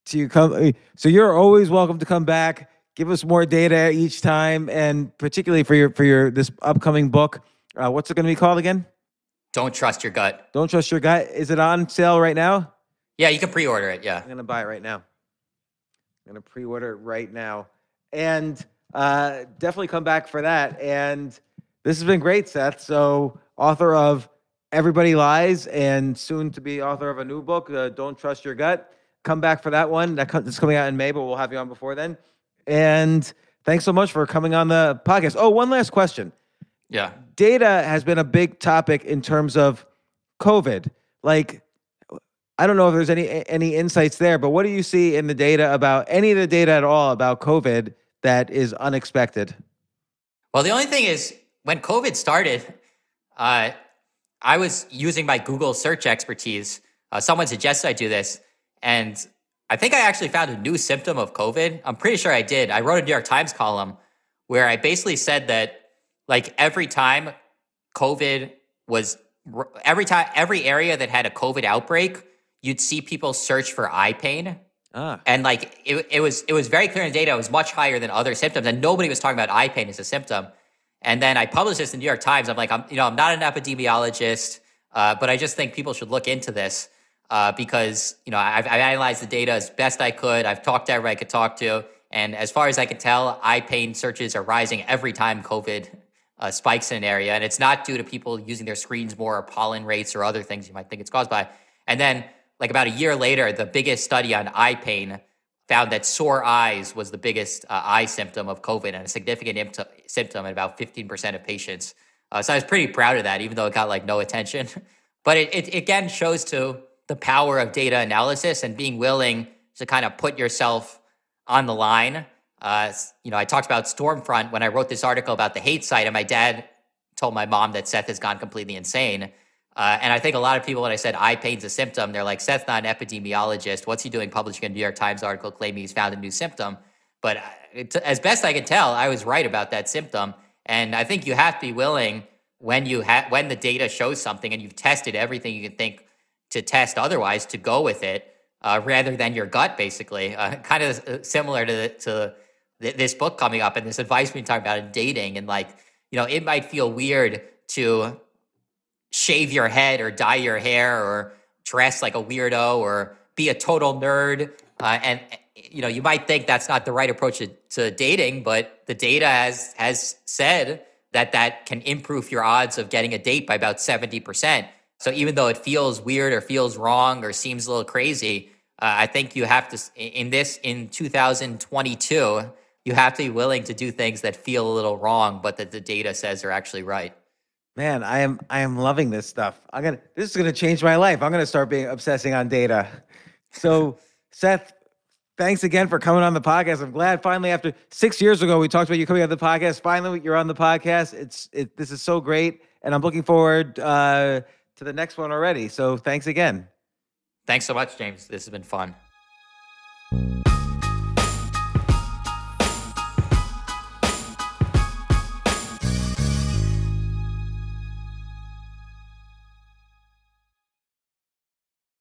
S1: to come. So, you're always welcome to come back. Give us more data each time, and particularly for your for your this upcoming book. Uh, what's it going to be called again?
S3: Don't trust your gut.
S1: Don't trust your gut. Is it on sale right now?
S3: Yeah, you can pre-order it. Yeah.
S1: I'm gonna buy it right now. I'm gonna pre-order it right now, and uh, definitely come back for that. And this has been great, Seth. So, author of Everybody Lies, and soon to be author of a new book, uh, Don't Trust Your Gut. Come back for that one. That co- it's coming out in May, but we'll have you on before then. And thanks so much for coming on the podcast. Oh, one last question
S3: Yeah.
S1: data has been a big topic in terms of COVID. Like, I don't know if there's any any insights there, but what do you see in the data about any of the data at all about COVID that is unexpected?
S3: Well, the only thing is, when COVID started, uh, I was using my Google search expertise. Uh, someone suggested I do this, and I think I actually found a new symptom of COVID. I'm pretty sure I did. I wrote a New York Times column where I basically said that, like, every time COVID was, every time, every area that had a COVID outbreak, you'd see people search for eye pain.
S1: Ah,
S3: And like it, it was it was very clear in the data it was much higher than other symptoms, and nobody was talking about eye pain as a symptom. And then I published this in the New York Times. I'm like, I'm you know I'm not an epidemiologist, uh, but I just think people should look into this uh, because you know I've, I've analyzed the data as best I could. I've talked to everybody I could talk to, and as far as I can tell, eye pain searches are rising every time COVID uh, spikes in an area, and it's not due to people using their screens more or pollen rates or other things you might think it's caused by. And then like about a year later, the biggest study on eye pain found that sore eyes was the biggest uh, eye symptom of COVID and a significant imp- symptom in about 15% of patients. Uh, so I was pretty proud of that, even though it got like no attention. but it, it again shows to the power of data analysis and being willing to kind of put yourself on the line. Uh, you know, I talked about Stormfront when I wrote this article about the hate site, and my dad told my mom that Seth has gone completely insane. Uh, and I think a lot of people, when I said eye pain's a symptom, they're like, Seth's not an epidemiologist. What's he doing publishing a New York Times article claiming he's found a new symptom? But uh, it, as best I can tell, I was right about that symptom. And I think you have to be willing when you ha- when the data shows something and you've tested everything you can think to test otherwise to go with it uh, rather than your gut, basically. Uh, kind of similar to, to th- this book coming up and this advice we've been talking about in dating. And like, you know, it might feel weird to shave your head or dye your hair or dress like a weirdo or be a total nerd. Uh, and you know, you might think that's not the right approach to, to dating, but the data has has said that that can improve your odds of getting a date by about seventy percent. So even though it feels weird or feels wrong or seems a little crazy, uh, I think you have to in this in 2022 you have to be willing to do things that feel a little wrong, but that the data says are actually right.
S1: Man, I am I am loving this stuff. I'm gonna this is gonna change my life. I'm gonna start being obsessing on data. So, Seth, thanks again for coming on the podcast. I'm glad finally after six years ago we talked about you coming on the podcast. Finally, you're on the podcast. It's it. This is so great, and I'm looking forward uh, to the next one already. So, thanks again.
S3: Thanks so much, James. This has been fun.